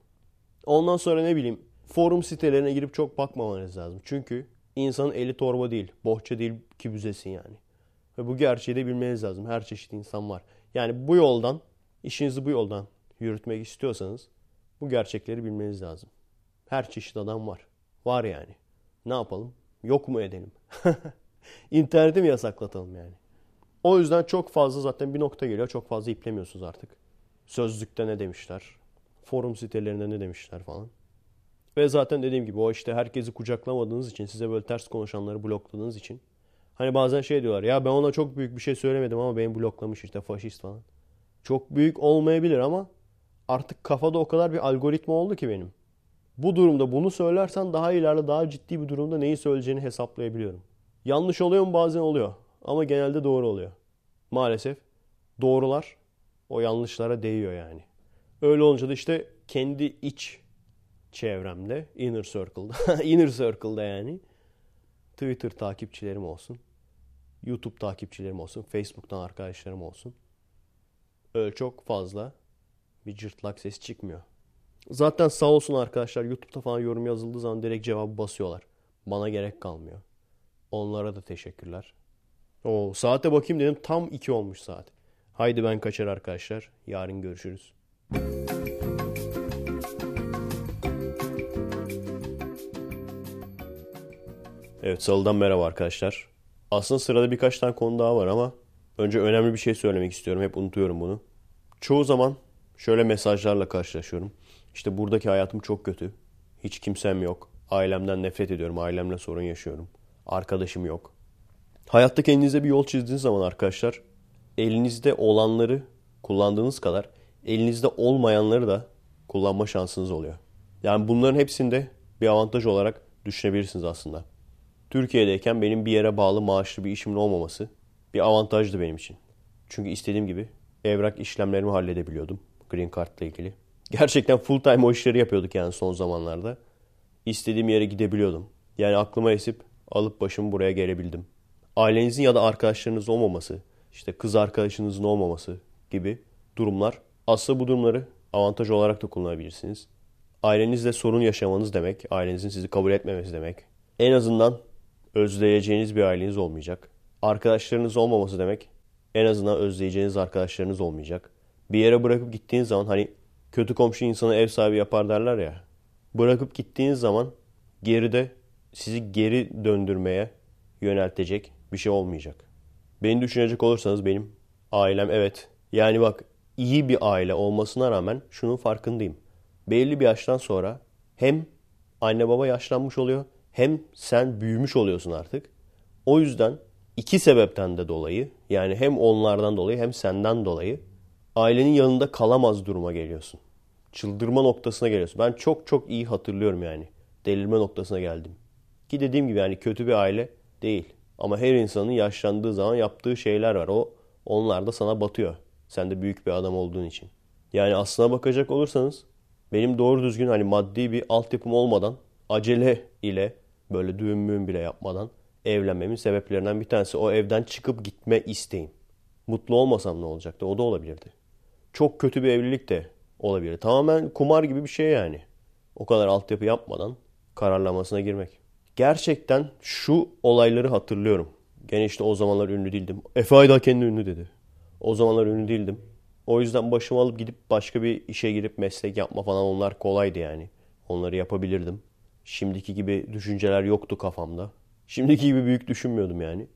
Ondan sonra ne bileyim forum sitelerine girip çok bakmamanız lazım. Çünkü insanın eli torba değil, bohça değil ki büzesin yani. Ve bu gerçeği de bilmeniz lazım. Her çeşit insan var. Yani bu yoldan, işinizi bu yoldan yürütmek istiyorsanız bu gerçekleri bilmeniz lazım. Her çeşit adam var. Var yani. Ne yapalım? Yok mu edelim? (laughs) İnterneti mi yasaklatalım yani? O yüzden çok fazla zaten bir nokta geliyor. Çok fazla iplemiyorsunuz artık. Sözlükte ne demişler? Forum sitelerinde ne demişler falan. Ve zaten dediğim gibi o işte herkesi kucaklamadığınız için, size böyle ters konuşanları blokladığınız için. Hani bazen şey diyorlar ya ben ona çok büyük bir şey söylemedim ama beni bloklamış işte faşist falan. Çok büyük olmayabilir ama artık kafada o kadar bir algoritma oldu ki benim. Bu durumda bunu söylersen daha ileride daha ciddi bir durumda neyi söyleyeceğini hesaplayabiliyorum. Yanlış oluyor mu bazen oluyor ama genelde doğru oluyor. Maalesef doğrular o yanlışlara değiyor yani. Öyle olunca da işte kendi iç çevremde, inner circle'da, (laughs) inner circle'da yani Twitter takipçilerim olsun, YouTube takipçilerim olsun, Facebook'tan arkadaşlarım olsun. Öyle çok fazla bir cırtlak ses çıkmıyor. Zaten sağ olsun arkadaşlar YouTube'da falan yorum yazıldığı zaman direkt cevabı basıyorlar. Bana gerek kalmıyor. Onlara da teşekkürler. O saate bakayım dedim tam 2 olmuş saat. Haydi ben kaçar arkadaşlar. Yarın görüşürüz. Evet salıdan merhaba arkadaşlar. Aslında sırada birkaç tane konu daha var ama önce önemli bir şey söylemek istiyorum. Hep unutuyorum bunu. Çoğu zaman şöyle mesajlarla karşılaşıyorum. İşte buradaki hayatım çok kötü. Hiç kimsem yok. Ailemden nefret ediyorum. Ailemle sorun yaşıyorum. Arkadaşım yok. Hayatta kendinize bir yol çizdiğiniz zaman arkadaşlar elinizde olanları kullandığınız kadar elinizde olmayanları da kullanma şansınız oluyor. Yani bunların hepsinde bir avantaj olarak düşünebilirsiniz aslında. Türkiye'deyken benim bir yere bağlı maaşlı bir işimin olmaması bir avantajdı benim için. Çünkü istediğim gibi evrak işlemlerimi halledebiliyordum Green Card ile ilgili. (laughs) Gerçekten full time o işleri yapıyorduk yani son zamanlarda. İstediğim yere gidebiliyordum. Yani aklıma esip alıp başımı buraya gelebildim. Ailenizin ya da arkadaşlarınız olmaması, işte kız arkadaşınızın olmaması gibi durumlar. Aslında bu durumları avantaj olarak da kullanabilirsiniz. Ailenizle sorun yaşamanız demek, ailenizin sizi kabul etmemesi demek. En azından özleyeceğiniz bir aileniz olmayacak. Arkadaşlarınız olmaması demek, en azından özleyeceğiniz arkadaşlarınız olmayacak. Bir yere bırakıp gittiğiniz zaman hani kötü komşu insanı ev sahibi yapar derler ya. Bırakıp gittiğiniz zaman geride sizi geri döndürmeye yöneltecek bir şey olmayacak. Beni düşünecek olursanız benim ailem evet. Yani bak iyi bir aile olmasına rağmen şunun farkındayım. Belli bir yaştan sonra hem anne baba yaşlanmış oluyor hem sen büyümüş oluyorsun artık. O yüzden iki sebepten de dolayı yani hem onlardan dolayı hem senden dolayı ailenin yanında kalamaz duruma geliyorsun. Çıldırma noktasına geliyorsun. Ben çok çok iyi hatırlıyorum yani. Delirme noktasına geldim. Ki dediğim gibi yani kötü bir aile değil. Ama her insanın yaşlandığı zaman yaptığı şeyler var. O onlar da sana batıyor. Sen de büyük bir adam olduğun için. Yani aslına bakacak olursanız benim doğru düzgün hani maddi bir altyapım olmadan acele ile böyle düğün müğün bile yapmadan evlenmemin sebeplerinden bir tanesi o evden çıkıp gitme isteğim. Mutlu olmasam ne olacaktı? O da olabilirdi. Çok kötü bir evlilik de olabilir. Tamamen kumar gibi bir şey yani. O kadar altyapı yapmadan kararlamasına girmek. Gerçekten şu olayları hatırlıyorum. Gene işte o zamanlar ünlü değildim. Efe Aydal kendi ünlü dedi. O zamanlar ünlü değildim. O yüzden başımı alıp gidip başka bir işe girip meslek yapma falan onlar kolaydı yani. Onları yapabilirdim. Şimdiki gibi düşünceler yoktu kafamda. Şimdiki gibi büyük düşünmüyordum yani.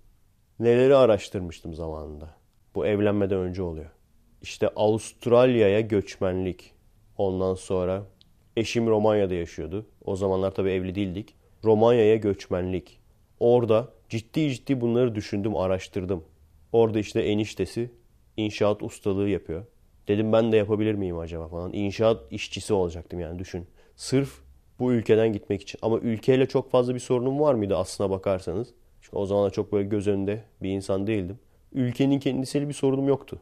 Neleri araştırmıştım zamanında. Bu evlenmeden önce oluyor. İşte Avustralya'ya göçmenlik. Ondan sonra eşim Romanya'da yaşıyordu. O zamanlar tabii evli değildik. Romanya'ya göçmenlik. Orada ciddi ciddi bunları düşündüm, araştırdım. Orada işte eniştesi inşaat ustalığı yapıyor. Dedim ben de yapabilir miyim acaba falan. İnşaat işçisi olacaktım yani düşün. Sırf bu ülkeden gitmek için. Ama ülkeyle çok fazla bir sorunum var mıydı aslına bakarsanız? Çünkü o zamanlar çok böyle göz önünde bir insan değildim. Ülkenin kendisiyle bir sorunum yoktu.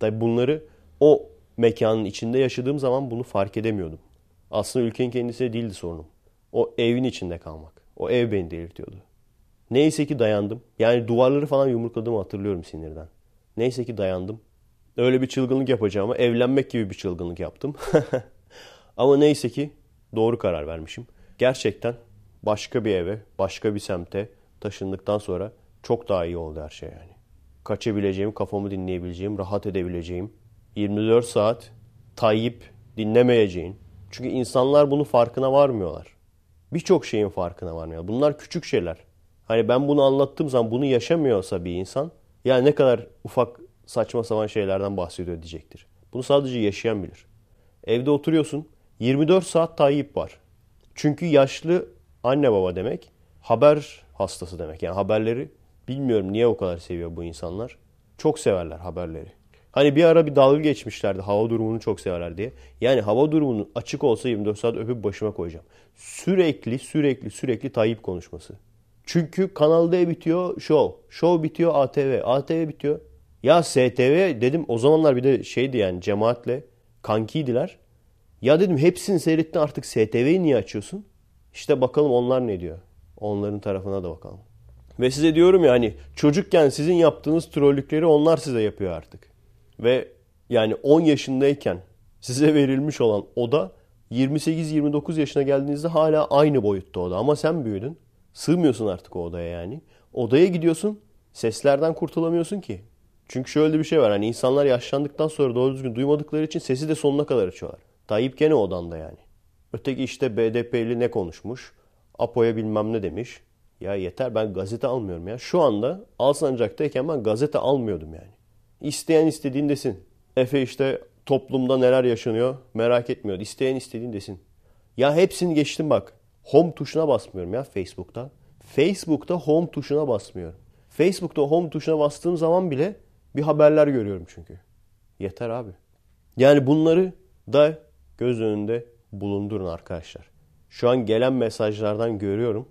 Tabi bunları o mekanın içinde yaşadığım zaman bunu fark edemiyordum. Aslında ülkenin kendisi değildi sorunum. O evin içinde kalmak. O ev beni delirtiyordu. Neyse ki dayandım. Yani duvarları falan yumrukladığımı hatırlıyorum sinirden. Neyse ki dayandım. Öyle bir çılgınlık yapacağıma evlenmek gibi bir çılgınlık yaptım. (laughs) Ama neyse ki doğru karar vermişim. Gerçekten başka bir eve, başka bir semte taşındıktan sonra çok daha iyi oldu her şey yani. Kaçabileceğim, kafamı dinleyebileceğim, rahat edebileceğim. 24 saat Tayyip dinlemeyeceğin. Çünkü insanlar bunun farkına varmıyorlar. Birçok şeyin farkına varmıyor. Bunlar küçük şeyler. Hani ben bunu anlattığım zaman bunu yaşamıyorsa bir insan ya ne kadar ufak saçma sapan şeylerden bahsediyor diyecektir. Bunu sadece yaşayan bilir. Evde oturuyorsun 24 saat Tayyip var. Çünkü yaşlı anne baba demek haber hastası demek. Yani haberleri bilmiyorum niye o kadar seviyor bu insanlar. Çok severler haberleri. Hani bir ara bir dalga geçmişlerdi hava durumunu çok severler diye. Yani hava durumunun açık olsa 24 saat öpüp başıma koyacağım. Sürekli sürekli sürekli Tayyip konuşması. Çünkü Kanal D bitiyor Show. Show bitiyor ATV. ATV bitiyor. Ya STV dedim o zamanlar bir de şeydi yani cemaatle kankiydiler. Ya dedim hepsini seyrettin artık STV'yi niye açıyorsun? İşte bakalım onlar ne diyor. Onların tarafına da bakalım. Ve size diyorum ya hani çocukken sizin yaptığınız trollükleri onlar size yapıyor artık. Ve yani 10 yaşındayken size verilmiş olan oda 28-29 yaşına geldiğinizde hala aynı boyutta oda. Ama sen büyüdün. Sığmıyorsun artık o odaya yani. Odaya gidiyorsun. Seslerden kurtulamıyorsun ki. Çünkü şöyle bir şey var. Hani insanlar yaşlandıktan sonra doğru düzgün duymadıkları için sesi de sonuna kadar açıyorlar. Tayyip gene odanda yani. Öteki işte BDP'li ne konuşmuş? Apo'ya bilmem ne demiş. Ya yeter ben gazete almıyorum ya. Şu anda Alsancak'tayken ben gazete almıyordum yani. İsteyen istediğin desin. Efe işte toplumda neler yaşanıyor merak etmiyor. İsteyen istediğin desin. Ya hepsini geçtim bak. Home tuşuna basmıyorum ya Facebook'ta. Facebook'ta home tuşuna basmıyorum. Facebook'ta home tuşuna bastığım zaman bile bir haberler görüyorum çünkü. Yeter abi. Yani bunları da göz önünde bulundurun arkadaşlar. Şu an gelen mesajlardan görüyorum.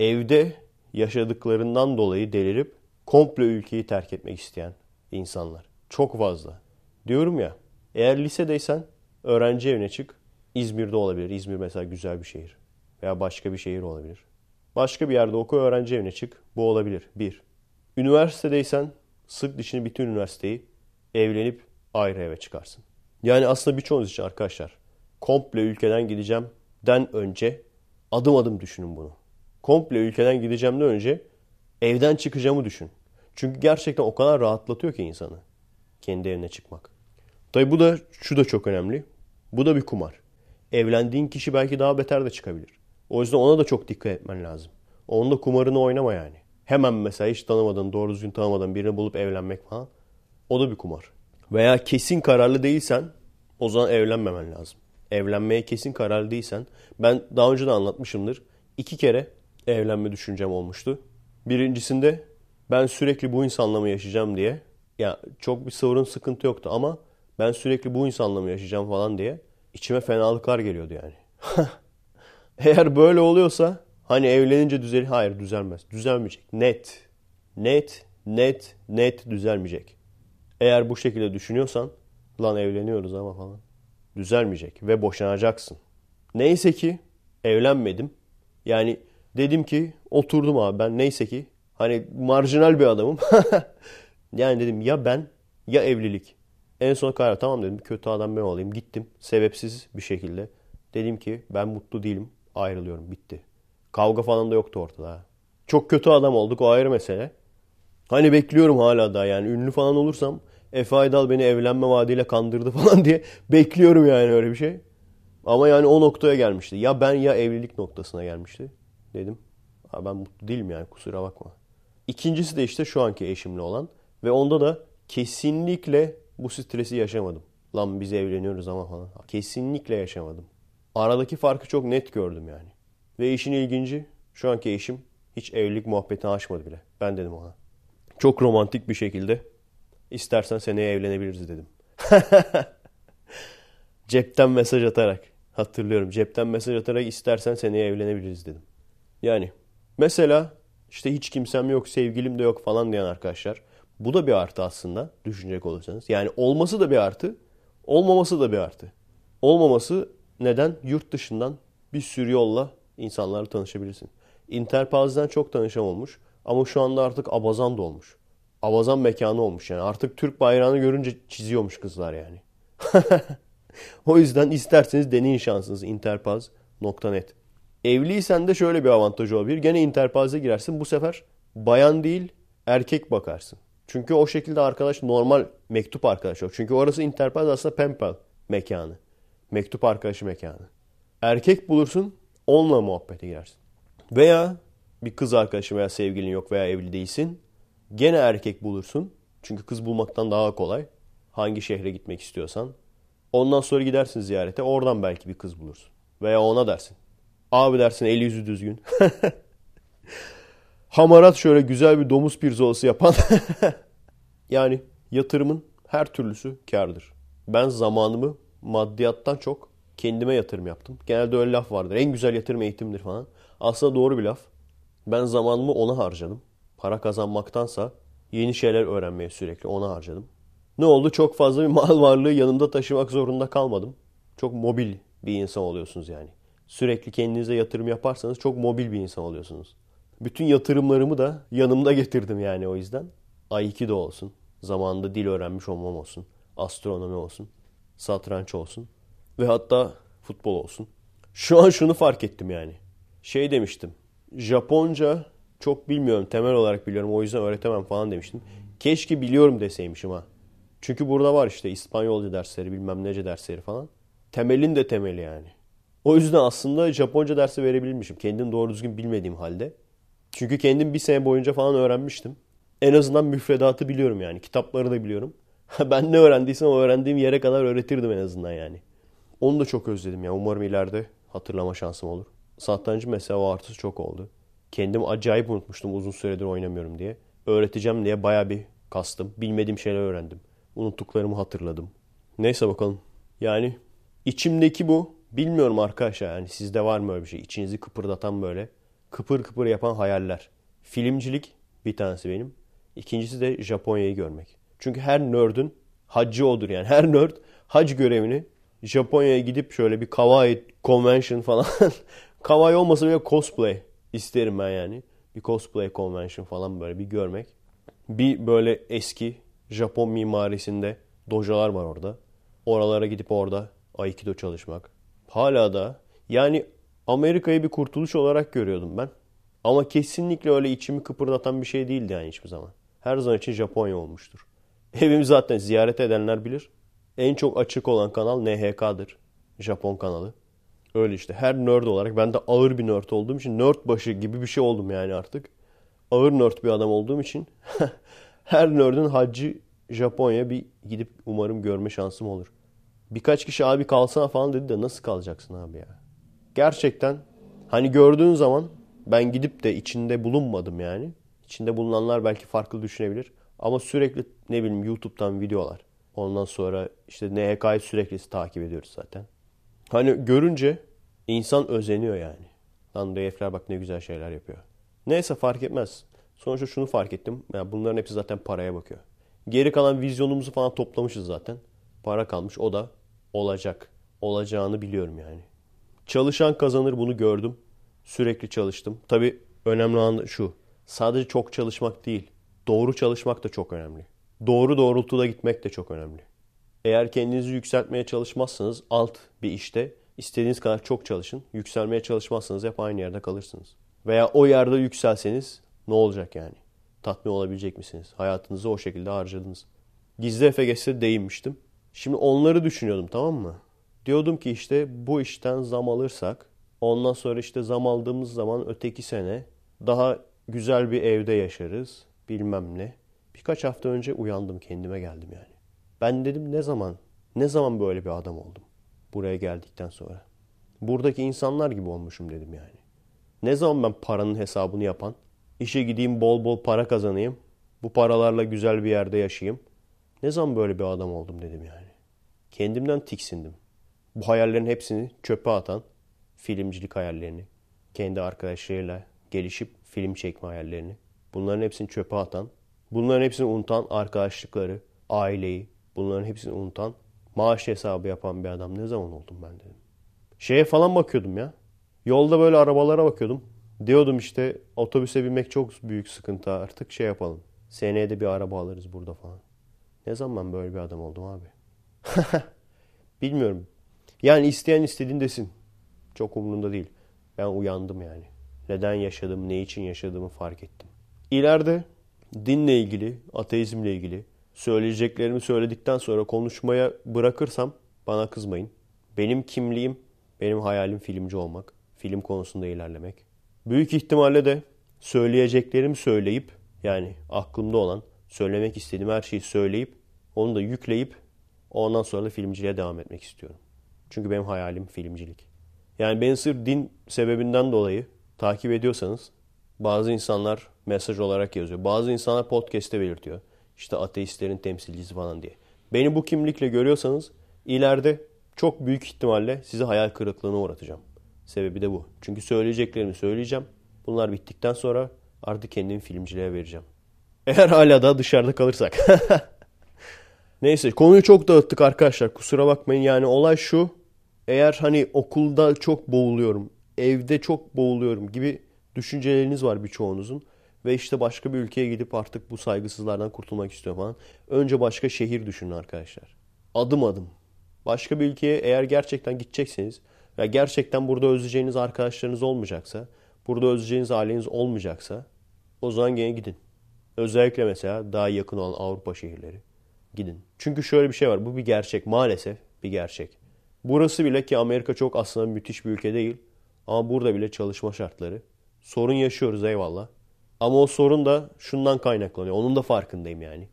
Evde yaşadıklarından dolayı delirip komple ülkeyi terk etmek isteyen insanlar. Çok fazla. Diyorum ya eğer lisedeysen öğrenci evine çık. İzmir'de olabilir. İzmir mesela güzel bir şehir. Veya başka bir şehir olabilir. Başka bir yerde oku öğrenci evine çık. Bu olabilir. Bir. Üniversitedeysen sık dişini bütün üniversiteyi evlenip ayrı eve çıkarsın. Yani aslında birçoğunuz için arkadaşlar komple ülkeden gideceğim den önce adım adım düşünün bunu. Komple ülkeden gideceğimden önce evden çıkacağımı düşün. Çünkü gerçekten o kadar rahatlatıyor ki insanı kendi evine çıkmak. Tabi bu da şu da çok önemli. Bu da bir kumar. Evlendiğin kişi belki daha beter de çıkabilir. O yüzden ona da çok dikkat etmen lazım. Onun da kumarını oynama yani. Hemen mesela hiç tanımadığın, doğru düzgün tanımadığın birini bulup evlenmek falan. O da bir kumar. Veya kesin kararlı değilsen o zaman evlenmemen lazım. Evlenmeye kesin kararlı değilsen ben daha önce de anlatmışımdır. İki kere evlenme düşüncem olmuştu. Birincisinde ben sürekli bu insanla mı yaşayacağım diye. Ya çok bir sorun sıkıntı yoktu ama ben sürekli bu insanla mı yaşayacağım falan diye içime fenalıklar geliyordu yani. (laughs) Eğer böyle oluyorsa hani evlenince düzelir. Hayır düzelmez. Düzelmeyecek. Net. Net, net, net düzelmeyecek. Eğer bu şekilde düşünüyorsan lan evleniyoruz ama falan. Düzelmeyecek ve boşanacaksın. Neyse ki evlenmedim. Yani dedim ki oturdum abi ben neyse ki hani marjinal bir adamım. (laughs) yani dedim ya ben ya evlilik. En son karar tamam dedim kötü adam ben olayım. Gittim sebepsiz bir şekilde. Dedim ki ben mutlu değilim ayrılıyorum bitti. Kavga falan da yoktu ortada. Çok kötü adam olduk o ayrı mesele. Hani bekliyorum hala da yani ünlü falan olursam Efe Aydal beni evlenme vaadiyle kandırdı (laughs) falan diye bekliyorum yani öyle bir şey. Ama yani o noktaya gelmişti. Ya ben ya evlilik noktasına gelmişti. Dedim. Ha ben mutlu değilim yani kusura bakma. İkincisi de işte şu anki eşimle olan. Ve onda da kesinlikle bu stresi yaşamadım. Lan biz evleniyoruz ama falan. Kesinlikle yaşamadım. Aradaki farkı çok net gördüm yani. Ve işin ilginci şu anki eşim hiç evlilik muhabbetini açmadı bile. Ben dedim ona. Çok romantik bir şekilde istersen seneye evlenebiliriz dedim. (laughs) Cepten mesaj atarak hatırlıyorum. Cepten mesaj atarak istersen seneye evlenebiliriz dedim. Yani mesela işte hiç kimsem yok, sevgilim de yok falan diyen arkadaşlar. Bu da bir artı aslında düşünecek olursanız. Yani olması da bir artı, olmaması da bir artı. Olmaması neden? Yurt dışından bir sürü yolla insanlarla tanışabilirsin. Interpaz'dan çok tanışan olmuş ama şu anda artık Abazan da olmuş. Abazan mekanı olmuş yani. Artık Türk bayrağını görünce çiziyormuş kızlar yani. (laughs) o yüzden isterseniz deneyin şansınızı interpaz.net. Evliysen de şöyle bir avantajı olabilir. Gene interpaze girersin. Bu sefer bayan değil erkek bakarsın. Çünkü o şekilde arkadaş normal mektup arkadaşı yok. Çünkü orası interpaz aslında penpal mekanı. Mektup arkadaşı mekanı. Erkek bulursun onunla muhabbete girersin. Veya bir kız arkadaşın veya sevgilin yok veya evli değilsin. Gene erkek bulursun. Çünkü kız bulmaktan daha kolay. Hangi şehre gitmek istiyorsan. Ondan sonra gidersin ziyarete. Oradan belki bir kız bulursun. Veya ona dersin. Abi dersin eli yüzü düzgün. (laughs) Hamarat şöyle güzel bir domuz pirzolası yapan. (laughs) yani yatırımın her türlüsü kardır. Ben zamanımı maddiyattan çok kendime yatırım yaptım. Genelde öyle laf vardır. En güzel yatırım eğitimdir falan. Aslında doğru bir laf. Ben zamanımı ona harcadım. Para kazanmaktansa yeni şeyler öğrenmeye sürekli ona harcadım. Ne oldu? Çok fazla bir (laughs) mal varlığı yanımda taşımak zorunda kalmadım. Çok mobil bir insan oluyorsunuz yani. Sürekli kendinize yatırım yaparsanız çok mobil bir insan oluyorsunuz. Bütün yatırımlarımı da yanımda getirdim yani o yüzden. Aikido olsun. Zamanında dil öğrenmiş olmam olsun. Astronomi olsun. Satranç olsun. Ve hatta futbol olsun. Şu an şunu fark ettim yani. Şey demiştim. Japonca çok bilmiyorum. Temel olarak biliyorum. O yüzden öğretemem falan demiştim. Keşke biliyorum deseymişim ha. Çünkü burada var işte İspanyolca dersleri bilmem nece dersleri falan. Temelin de temeli yani. O yüzden aslında Japonca dersi verebilmişim. Kendim doğru düzgün bilmediğim halde. Çünkü kendim bir sene boyunca falan öğrenmiştim. En azından müfredatı biliyorum yani. Kitapları da biliyorum. (laughs) ben ne öğrendiysem öğrendiğim yere kadar öğretirdim en azından yani. Onu da çok özledim ya. Umarım ileride hatırlama şansım olur. Satrancı mesela o artısı çok oldu. Kendim acayip unutmuştum uzun süredir oynamıyorum diye. Öğreteceğim diye baya bir kastım. Bilmediğim şeyler öğrendim. Unuttuklarımı hatırladım. Neyse bakalım. Yani içimdeki bu. Bilmiyorum arkadaşlar yani sizde var mı öyle bir şey? İçinizi kıpırdatan böyle kıpır kıpır yapan hayaller. Filmcilik bir tanesi benim. İkincisi de Japonya'yı görmek. Çünkü her nerd'ün haccı odur yani. Her nerd hac görevini Japonya'ya gidip şöyle bir kawaii convention falan. (laughs) kawaii olmasa bile cosplay isterim ben yani. Bir cosplay convention falan böyle bir görmek. Bir böyle eski Japon mimarisinde dojalar var orada. Oralara gidip orada Aikido çalışmak. Hala da yani Amerika'yı bir kurtuluş olarak görüyordum ben. Ama kesinlikle öyle içimi kıpırdatan bir şey değildi yani hiçbir zaman. Her zaman için Japonya olmuştur. (laughs) Evimi zaten ziyaret edenler bilir. En çok açık olan kanal NHK'dır. Japon kanalı. Öyle işte her nerd olarak ben de ağır bir nerd olduğum için nerd başı gibi bir şey oldum yani artık. Ağır nerd bir adam olduğum için (laughs) her nerd'ün haccı Japonya bir gidip umarım görme şansım olur. Birkaç kişi abi kalsana falan dedi de nasıl kalacaksın abi ya? Gerçekten hani gördüğün zaman ben gidip de içinde bulunmadım yani. İçinde bulunanlar belki farklı düşünebilir. Ama sürekli ne bileyim YouTube'dan videolar. Ondan sonra işte NHK'yı sürekli takip ediyoruz zaten. Hani görünce insan özeniyor yani. Lan herifler bak ne güzel şeyler yapıyor. Neyse fark etmez. Sonuçta şunu fark ettim. Yani bunların hepsi zaten paraya bakıyor. Geri kalan vizyonumuzu falan toplamışız zaten. Para kalmış o da olacak. Olacağını biliyorum yani. Çalışan kazanır bunu gördüm. Sürekli çalıştım. Tabii önemli olan şu. Sadece çok çalışmak değil. Doğru çalışmak da çok önemli. Doğru doğrultuda gitmek de çok önemli. Eğer kendinizi yükseltmeye çalışmazsanız alt bir işte istediğiniz kadar çok çalışın. Yükselmeye çalışmazsanız hep aynı yerde kalırsınız. Veya o yerde yükselseniz ne olacak yani? Tatmin olabilecek misiniz? Hayatınızı o şekilde harcadınız. Gizli Efeges'e değinmiştim. Şimdi onları düşünüyordum tamam mı? Diyordum ki işte bu işten zam alırsak ondan sonra işte zam aldığımız zaman öteki sene daha güzel bir evde yaşarız bilmem ne. Birkaç hafta önce uyandım kendime geldim yani. Ben dedim ne zaman ne zaman böyle bir adam oldum buraya geldikten sonra. Buradaki insanlar gibi olmuşum dedim yani. Ne zaman ben paranın hesabını yapan, işe gideyim bol bol para kazanayım, bu paralarla güzel bir yerde yaşayayım. Ne zaman böyle bir adam oldum dedim yani. Kendimden tiksindim. Bu hayallerin hepsini çöpe atan filmcilik hayallerini, kendi arkadaşlarıyla gelişip film çekme hayallerini, bunların hepsini çöpe atan, bunların hepsini unutan arkadaşlıkları, aileyi, bunların hepsini unutan, maaş hesabı yapan bir adam ne zaman oldum ben dedim. Şeye falan bakıyordum ya. Yolda böyle arabalara bakıyordum. Diyordum işte otobüse binmek çok büyük sıkıntı artık şey yapalım. Seneye bir araba alırız burada falan. Ne zaman ben böyle bir adam oldum abi? (laughs) Bilmiyorum. Yani isteyen istediğin desin. Çok umurumda değil. Ben uyandım yani. Neden yaşadım, ne için yaşadığımı fark ettim. İleride dinle ilgili, ateizmle ilgili söyleyeceklerimi söyledikten sonra konuşmaya bırakırsam bana kızmayın. Benim kimliğim, benim hayalim filmci olmak. Film konusunda ilerlemek. Büyük ihtimalle de söyleyeceklerimi söyleyip yani aklımda olan söylemek istediğim her şeyi söyleyip onu da yükleyip ondan sonra da filmciliğe devam etmek istiyorum. Çünkü benim hayalim filmcilik. Yani beni sırf din sebebinden dolayı takip ediyorsanız bazı insanlar mesaj olarak yazıyor. Bazı insanlar podcast'te belirtiyor. İşte ateistlerin temsilcisi falan diye. Beni bu kimlikle görüyorsanız ileride çok büyük ihtimalle sizi hayal kırıklığına uğratacağım. Sebebi de bu. Çünkü söyleyeceklerimi söyleyeceğim. Bunlar bittikten sonra artık kendimi filmciliğe vereceğim. Eğer hala da dışarıda kalırsak. (laughs) Neyse konuyu çok dağıttık arkadaşlar. Kusura bakmayın yani olay şu. Eğer hani okulda çok boğuluyorum, evde çok boğuluyorum gibi düşünceleriniz var birçoğunuzun. Ve işte başka bir ülkeye gidip artık bu saygısızlardan kurtulmak istiyor falan. Önce başka şehir düşünün arkadaşlar. Adım adım. Başka bir ülkeye eğer gerçekten gidecekseniz ve gerçekten burada özleyeceğiniz arkadaşlarınız olmayacaksa, burada özleyeceğiniz aileniz olmayacaksa o zaman gene gidin. Özellikle mesela daha yakın olan Avrupa şehirleri. Gidin. Çünkü şöyle bir şey var. Bu bir gerçek. Maalesef bir gerçek. Burası bile ki Amerika çok aslında müthiş bir ülke değil. Ama burada bile çalışma şartları. Sorun yaşıyoruz eyvallah. Ama o sorun da şundan kaynaklanıyor. Onun da farkındayım yani.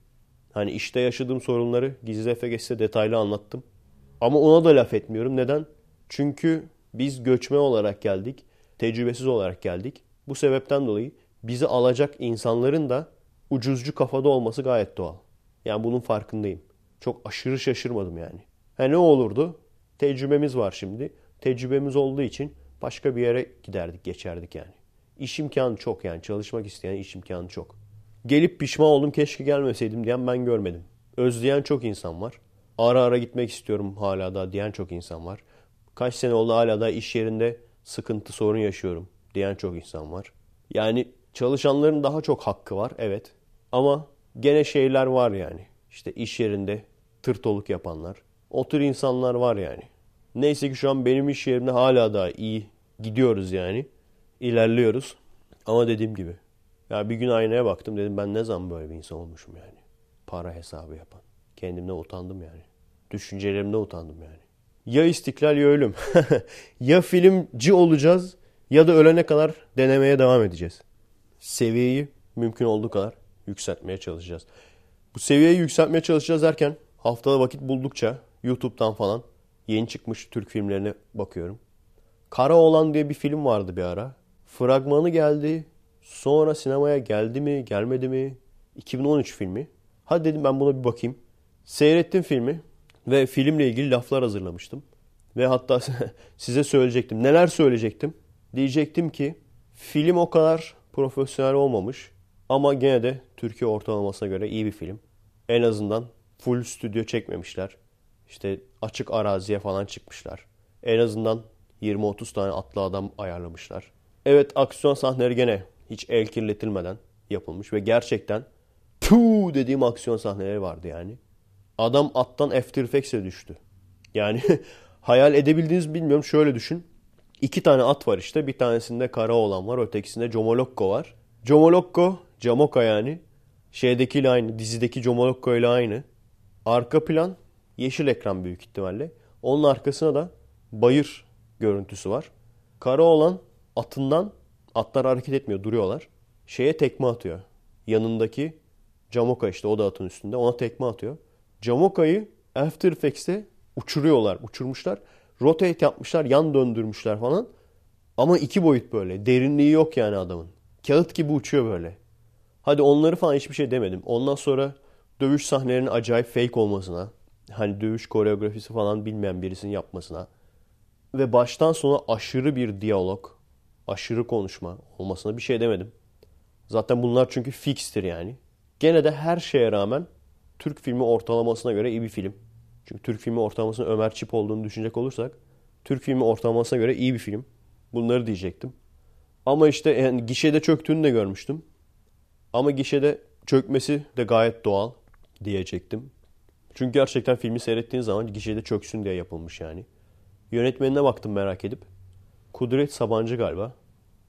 Hani işte yaşadığım sorunları Gizli Efeges'te detaylı anlattım. Ama ona da laf etmiyorum. Neden? Çünkü biz göçme olarak geldik. Tecrübesiz olarak geldik. Bu sebepten dolayı bizi alacak insanların da ucuzcu kafada olması gayet doğal. Yani bunun farkındayım. Çok aşırı şaşırmadım yani. Ha ne olurdu? Tecrübemiz var şimdi. Tecrübemiz olduğu için başka bir yere giderdik, geçerdik yani. İş imkanı çok yani. Çalışmak isteyen iş imkanı çok. Gelip pişman oldum keşke gelmeseydim diyen ben görmedim. Özleyen çok insan var. Ara ara gitmek istiyorum hala da diyen çok insan var. Kaç sene oldu hala da iş yerinde sıkıntı sorun yaşıyorum diyen çok insan var. Yani çalışanların daha çok hakkı var evet. Ama gene şeyler var yani. İşte iş yerinde tırtoluk yapanlar. O tür insanlar var yani. Neyse ki şu an benim iş yerimde hala da iyi gidiyoruz yani. İlerliyoruz. Ama dediğim gibi. Ya bir gün aynaya baktım dedim ben ne zaman böyle bir insan olmuşum yani. Para hesabı yapan. Kendimden utandım yani. Düşüncelerimde utandım yani. Ya istiklal ya ölüm. (laughs) ya filmci olacağız ya da ölene kadar denemeye devam edeceğiz. Seviyeyi mümkün olduğu kadar yükseltmeye çalışacağız. Bu seviyeyi yükseltmeye çalışacağız derken haftada vakit buldukça YouTube'dan falan yeni çıkmış Türk filmlerine bakıyorum. Kara Oğlan diye bir film vardı bir ara. Fragmanı geldi. Sonra sinemaya geldi mi gelmedi mi? 2013 filmi. Hadi dedim ben buna bir bakayım. Seyrettim filmi ve filmle ilgili laflar hazırlamıştım. Ve hatta (laughs) size söyleyecektim. Neler söyleyecektim? Diyecektim ki film o kadar profesyonel olmamış ama gene de Türkiye ortalamasına göre iyi bir film. En azından full stüdyo çekmemişler. İşte açık araziye falan çıkmışlar. En azından 20-30 tane atlı adam ayarlamışlar. Evet aksiyon sahneleri gene hiç el kirletilmeden yapılmış ve gerçekten tu dediğim aksiyon sahneleri vardı yani. Adam attan After Effects'e düştü. Yani (laughs) hayal edebildiğiniz bilmiyorum şöyle düşün. İki tane at var işte. Bir tanesinde kara olan var. Ötekisinde Comolokko var. Comolokko, Camoka yani. Şeydekiyle aynı. Dizideki Comolokko ile aynı. Arka plan yeşil ekran büyük ihtimalle. Onun arkasına da bayır görüntüsü var. Kara olan atından atlar hareket etmiyor duruyorlar. Şeye tekme atıyor. Yanındaki Camoka işte o da atın üstünde ona tekme atıyor. Camoka'yı After Effects'te uçuruyorlar. Uçurmuşlar. Rotate yapmışlar. Yan döndürmüşler falan. Ama iki boyut böyle. Derinliği yok yani adamın. Kağıt gibi uçuyor böyle. Hadi onları falan hiçbir şey demedim. Ondan sonra dövüş sahnelerinin acayip fake olmasına, hani dövüş koreografisi falan bilmeyen birisinin yapmasına ve baştan sona aşırı bir diyalog, aşırı konuşma olmasına bir şey demedim. Zaten bunlar çünkü fixtir yani. Gene de her şeye rağmen Türk filmi ortalamasına göre iyi bir film. Çünkü Türk filmi ortalamasının Ömer Çip olduğunu düşünecek olursak Türk filmi ortalamasına göre iyi bir film. Bunları diyecektim. Ama işte yani gişede çöktüğünü de görmüştüm. Ama gişede çökmesi de gayet doğal diyecektim. Çünkü gerçekten filmi seyrettiğin zaman gişede çöksün diye yapılmış yani. Yönetmenine baktım merak edip. Kudret Sabancı galiba.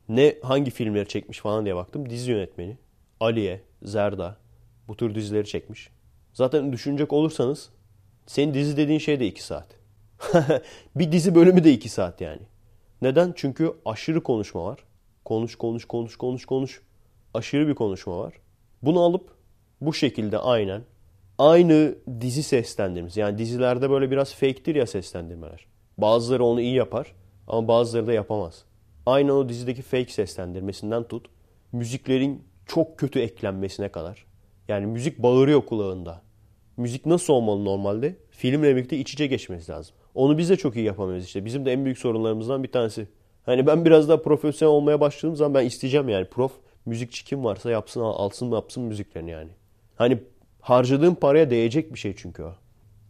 Ne hangi filmleri çekmiş falan diye baktım. Dizi yönetmeni. Aliye, Zerda bu tür dizileri çekmiş. Zaten düşünecek olursanız senin dizi dediğin şey de 2 saat. (laughs) bir dizi bölümü de 2 saat yani. Neden? Çünkü aşırı konuşma var. Konuş konuş konuş konuş konuş. Aşırı bir konuşma var. Bunu alıp bu şekilde aynen aynı dizi seslendirmesi. Yani dizilerde böyle biraz fake'tir ya seslendirmeler. Bazıları onu iyi yapar ama bazıları da yapamaz. Aynı o dizideki fake seslendirmesinden tut. Müziklerin çok kötü eklenmesine kadar. Yani müzik bağırıyor kulağında. Müzik nasıl olmalı normalde? Filmle birlikte iç içe geçmesi lazım. Onu biz de çok iyi yapamıyoruz işte. Bizim de en büyük sorunlarımızdan bir tanesi. Hani ben biraz daha profesyonel olmaya başladığım zaman ben isteyeceğim yani prof müzikçi kim varsa yapsın alsın yapsın müziklerini yani. Hani harcadığım paraya değecek bir şey çünkü o.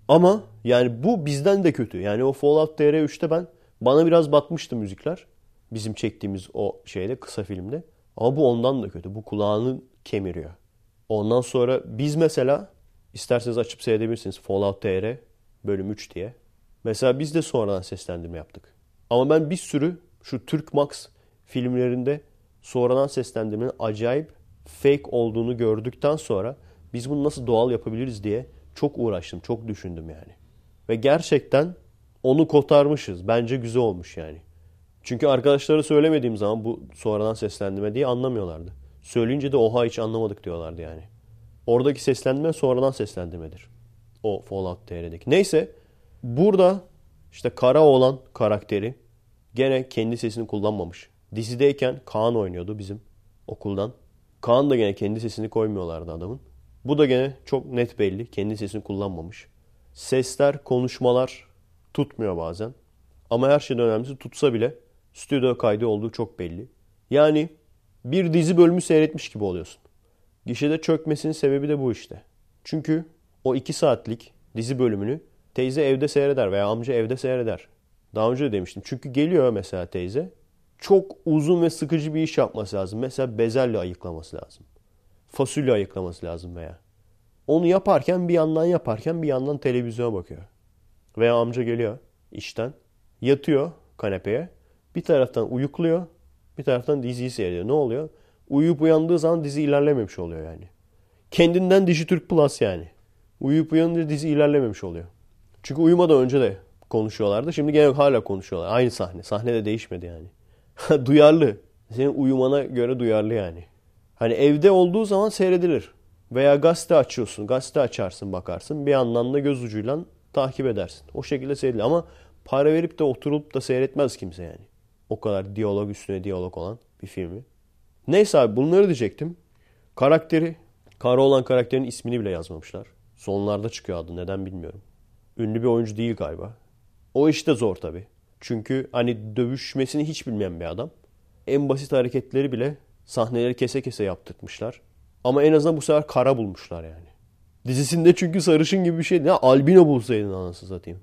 Ama yani bu bizden de kötü. Yani o Fallout TR3'te ben bana biraz batmıştı müzikler. Bizim çektiğimiz o şeyde kısa filmde. Ama bu ondan da kötü. Bu kulağını kemiriyor. Ondan sonra biz mesela isterseniz açıp seyredebilirsiniz Fallout TR bölüm 3 diye. Mesela biz de sonradan seslendirme yaptık. Ama ben bir sürü şu Türk Max filmlerinde sonradan seslendirmenin acayip fake olduğunu gördükten sonra biz bunu nasıl doğal yapabiliriz diye çok uğraştım, çok düşündüm yani. Ve gerçekten onu kotarmışız. Bence güzel olmuş yani. Çünkü arkadaşlara söylemediğim zaman bu sonradan seslendirme diye anlamıyorlardı. Söyleyince de oha hiç anlamadık diyorlardı yani. Oradaki seslendirme sonradan seslendirmedir. O Fallout TR'deki. Neyse burada işte kara olan karakteri gene kendi sesini kullanmamış. Dizideyken Kaan oynuyordu bizim okuldan. Kaan da gene kendi sesini koymuyorlardı adamın. Bu da gene çok net belli. Kendi sesini kullanmamış. Sesler, konuşmalar tutmuyor bazen. Ama her şeyden önemlisi tutsa bile stüdyo kaydı olduğu çok belli. Yani bir dizi bölümü seyretmiş gibi oluyorsun. Gişede çökmesinin sebebi de bu işte. Çünkü o iki saatlik dizi bölümünü teyze evde seyreder veya amca evde seyreder. Daha önce de demiştim. Çünkü geliyor mesela teyze. Çok uzun ve sıkıcı bir iş yapması lazım. Mesela bezelye ayıklaması lazım. Fasulye ayıklaması lazım veya. Onu yaparken bir yandan yaparken bir yandan televizyona bakıyor. Veya amca geliyor işten. Yatıyor kanepeye. Bir taraftan uyukluyor. Bir taraftan diziyi seyrediyor. Ne oluyor? Uyuyup uyandığı zaman dizi ilerlememiş oluyor yani. Kendinden Dijitürk Plus yani. Uyuyup uyanınca dizi ilerlememiş oluyor. Çünkü uyumadan önce de konuşuyorlardı. Şimdi gene hala konuşuyorlar. Aynı sahne. Sahne de değişmedi yani. (laughs) duyarlı. Senin uyumana göre duyarlı yani. Hani evde olduğu zaman seyredilir. Veya gazete açıyorsun. Gazete açarsın bakarsın. Bir yandan da göz ucuyla takip edersin. O şekilde seyredilir. Ama para verip de oturup da seyretmez kimse yani. O kadar diyalog üstüne diyalog olan bir filmi. Neyse abi bunları diyecektim. Karakteri, kara olan karakterin ismini bile yazmamışlar. Sonlarda çıkıyor adı neden bilmiyorum. Ünlü bir oyuncu değil galiba. O işte zor tabii. Çünkü hani dövüşmesini hiç bilmeyen bir adam. En basit hareketleri bile sahneleri kese kese yaptırtmışlar. Ama en azından bu sefer kara bulmuşlar yani. Dizisinde çünkü sarışın gibi bir şey. Ne albino bulsaydın anasını satayım.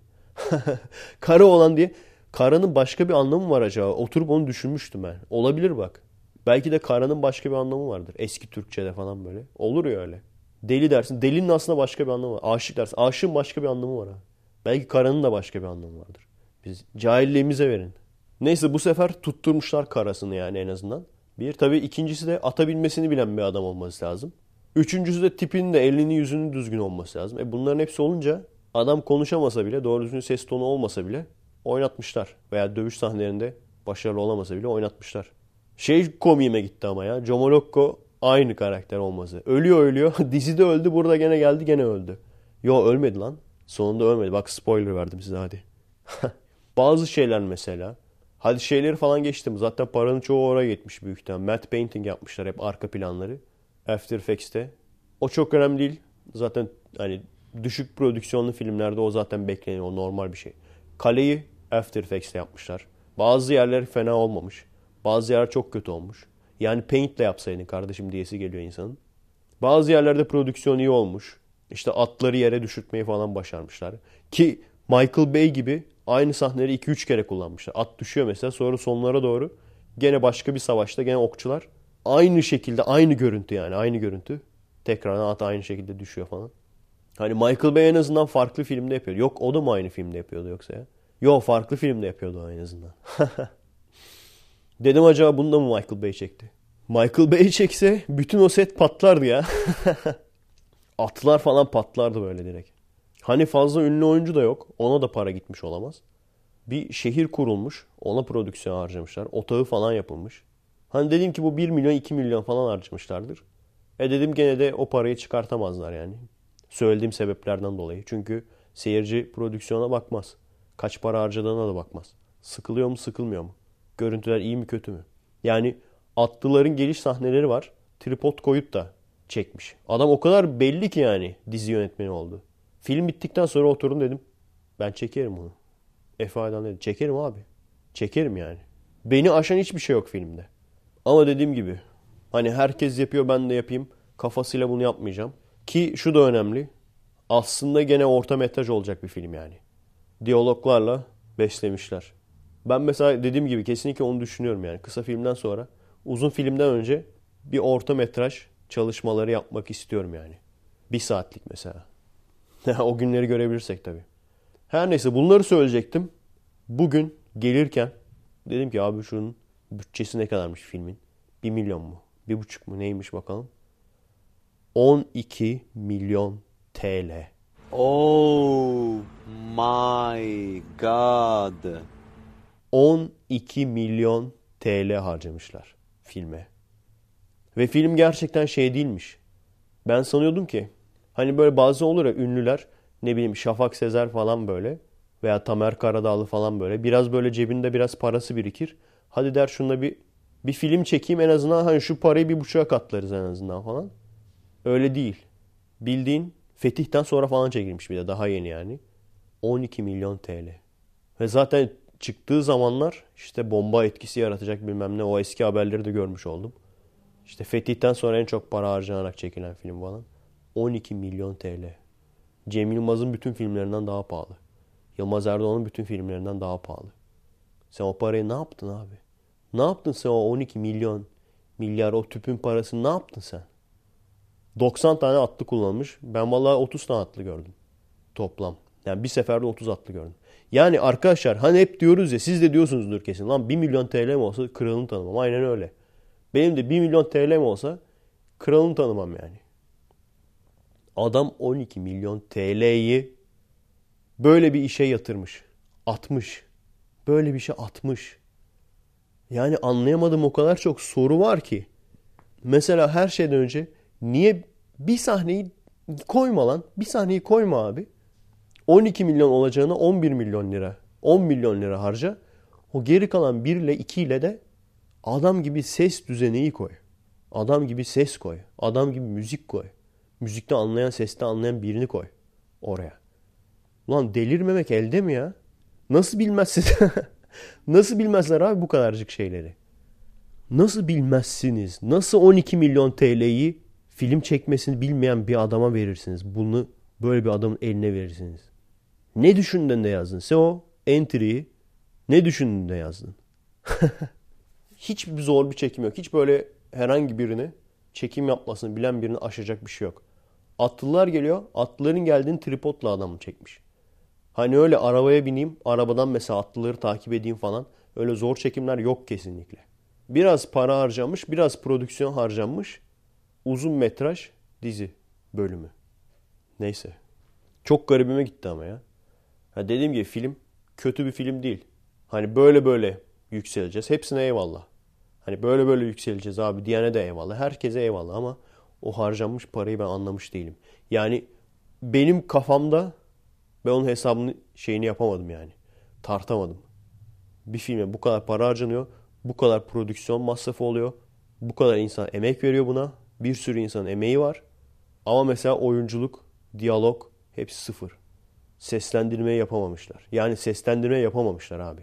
(laughs) kara olan diye. Karanın başka bir anlamı var acaba? Oturup onu düşünmüştüm ben. Olabilir bak. Belki de karanın başka bir anlamı vardır. Eski Türkçe'de falan böyle. Olur ya öyle. Deli dersin. Delinin aslında başka bir anlamı var. Aşık dersin. Aşığın başka bir anlamı var ha. Belki karanın da başka bir anlamı vardır. Biz cahilliğimize verin. Neyse bu sefer tutturmuşlar karasını yani en azından. Bir tabii ikincisi de atabilmesini bilen bir adam olması lazım. Üçüncüsü de tipinin de elini yüzünün düzgün olması lazım. E bunların hepsi olunca adam konuşamasa bile doğru düzgün ses tonu olmasa bile oynatmışlar. Veya dövüş sahnelerinde başarılı olamasa bile oynatmışlar. Şey komiğime gitti ama ya. Jomolokko aynı karakter olması. Ölüyor ölüyor. (laughs) Dizide öldü burada gene geldi gene öldü. Yo ölmedi lan. Sonunda ölmedi. Bak spoiler verdim size hadi. (laughs) Bazı şeyler mesela. Hadi şeyleri falan geçtim. Zaten paranın çoğu oraya gitmiş büyük ihtimal. Matte painting yapmışlar hep arka planları. After Effects'te. O çok önemli değil. Zaten hani düşük prodüksiyonlu filmlerde o zaten bekleniyor. O normal bir şey. Kaleyi After Effects'te yapmışlar. Bazı yerler fena olmamış. Bazı yerler çok kötü olmuş. Yani paintle yapsaydın kardeşim diyesi geliyor insanın. Bazı yerlerde prodüksiyon iyi olmuş. İşte atları yere düşürtmeyi falan başarmışlar. Ki Michael Bay gibi aynı sahneleri 2-3 kere kullanmışlar. At düşüyor mesela sonra sonlara doğru gene başka bir savaşta gene okçular aynı şekilde aynı görüntü yani aynı görüntü. Tekrardan at aynı şekilde düşüyor falan. Hani Michael Bay en azından farklı filmde yapıyordu. Yok o da mı aynı filmde yapıyordu yoksa ya? Yok farklı filmde yapıyordu en azından. (laughs) Dedim acaba bunu da mı Michael Bay çekti? Michael Bay çekse bütün o set patlardı ya. (laughs) Atlar falan patlardı böyle direkt. Hani fazla ünlü oyuncu da yok. Ona da para gitmiş olamaz. Bir şehir kurulmuş. Ona prodüksiyon harcamışlar. Otağı falan yapılmış. Hani dedim ki bu 1 milyon 2 milyon falan harcamışlardır. E dedim gene de o parayı çıkartamazlar yani. Söylediğim sebeplerden dolayı. Çünkü seyirci prodüksiyona bakmaz. Kaç para harcadığına da bakmaz. Sıkılıyor mu sıkılmıyor mu? Görüntüler iyi mi kötü mü? Yani atlıların geliş sahneleri var. Tripod koyup da çekmiş. Adam o kadar belli ki yani dizi yönetmeni oldu. Film bittikten sonra oturdum dedim. Ben çekerim onu. Efe Aydan dedi. Çekerim abi. Çekerim yani. Beni aşan hiçbir şey yok filmde. Ama dediğim gibi hani herkes yapıyor ben de yapayım. Kafasıyla bunu yapmayacağım. Ki şu da önemli. Aslında gene orta metraj olacak bir film yani. Diyaloglarla beslemişler. Ben mesela dediğim gibi kesinlikle onu düşünüyorum yani. Kısa filmden sonra uzun filmden önce bir orta metraj çalışmaları yapmak istiyorum yani. Bir saatlik mesela. (laughs) o günleri görebilirsek tabii. Her neyse bunları söyleyecektim. Bugün gelirken dedim ki abi şunun bütçesi ne kadarmış filmin? Bir milyon mu? Bir buçuk mu? Neymiş bakalım. 12 milyon TL. Oh my god. 12 milyon TL harcamışlar filme. Ve film gerçekten şey değilmiş. Ben sanıyordum ki hani böyle bazı olur ya ünlüler ne bileyim Şafak Sezer falan böyle veya Tamer Karadağlı falan böyle biraz böyle cebinde biraz parası birikir. Hadi der şunda bir bir film çekeyim en azından hani şu parayı bir buçuğa katlarız en azından falan. Öyle değil. Bildiğin Fetih'ten sonra falan çekilmiş bir de daha yeni yani. 12 milyon TL. Ve zaten çıktığı zamanlar işte bomba etkisi yaratacak bilmem ne o eski haberleri de görmüş oldum. İşte Fetih'ten sonra en çok para harcanarak çekilen film falan. 12 milyon TL. Cem Yılmaz'ın bütün filmlerinden daha pahalı. Yılmaz Erdoğan'ın bütün filmlerinden daha pahalı. Sen o parayı ne yaptın abi? Ne yaptın sen o 12 milyon milyar o tüpün parasını ne yaptın sen? 90 tane atlı kullanmış. Ben vallahi 30 tane atlı gördüm. Toplam. Yani bir seferde 30 atlı gördüm. Yani arkadaşlar hani hep diyoruz ya siz de diyorsunuzdur kesin. Lan 1 milyon TL mi olsa kralını tanımam. Aynen öyle. Benim de 1 milyon TL mi olsa kralını tanımam yani. Adam 12 milyon TL'yi böyle bir işe yatırmış. Atmış. Böyle bir şey atmış. Yani anlayamadım o kadar çok soru var ki. Mesela her şeyden önce niye bir sahneyi koyma lan? Bir sahneyi koyma abi. 12 milyon olacağına 11 milyon lira. 10 milyon lira harca. O geri kalan 1 ile 2 ile de adam gibi ses düzeneyi koy. Adam gibi ses koy. Adam gibi müzik koy. Müzikte anlayan, seste anlayan birini koy oraya. Ulan delirmemek elde mi ya? Nasıl bilmezsin? (laughs) Nasıl bilmezler abi bu kadarcık şeyleri? Nasıl bilmezsiniz? Nasıl 12 milyon TL'yi film çekmesini bilmeyen bir adama verirsiniz? Bunu böyle bir adamın eline verirsiniz. Ne düşündün de yazdın? Sen o entry'yi ne düşündün de yazdın? (laughs) Hiç bir zor bir çekim yok. Hiç böyle herhangi birini çekim yapmasını bilen birini aşacak bir şey yok. Atlılar geliyor. Atlıların geldiğini tripodla adamı çekmiş. Hani öyle arabaya bineyim, arabadan mesela atlıları takip edeyim falan. Öyle zor çekimler yok kesinlikle. Biraz para harcamış, biraz prodüksiyon harcanmış. Uzun metraj dizi bölümü. Neyse. Çok garibime gitti ama ya. Ha dediğim gibi film kötü bir film değil. Hani böyle böyle yükseleceğiz. Hepsine eyvallah. Hani böyle böyle yükseleceğiz abi diyene de eyvallah. Herkese eyvallah ama o harcanmış parayı ben anlamış değilim. Yani benim kafamda ben onun hesabını şeyini yapamadım yani. Tartamadım. Bir filme bu kadar para harcanıyor. Bu kadar prodüksiyon masrafı oluyor. Bu kadar insan emek veriyor buna. Bir sürü insanın emeği var. Ama mesela oyunculuk, diyalog hepsi sıfır. Seslendirme yapamamışlar. Yani seslendirme yapamamışlar abi.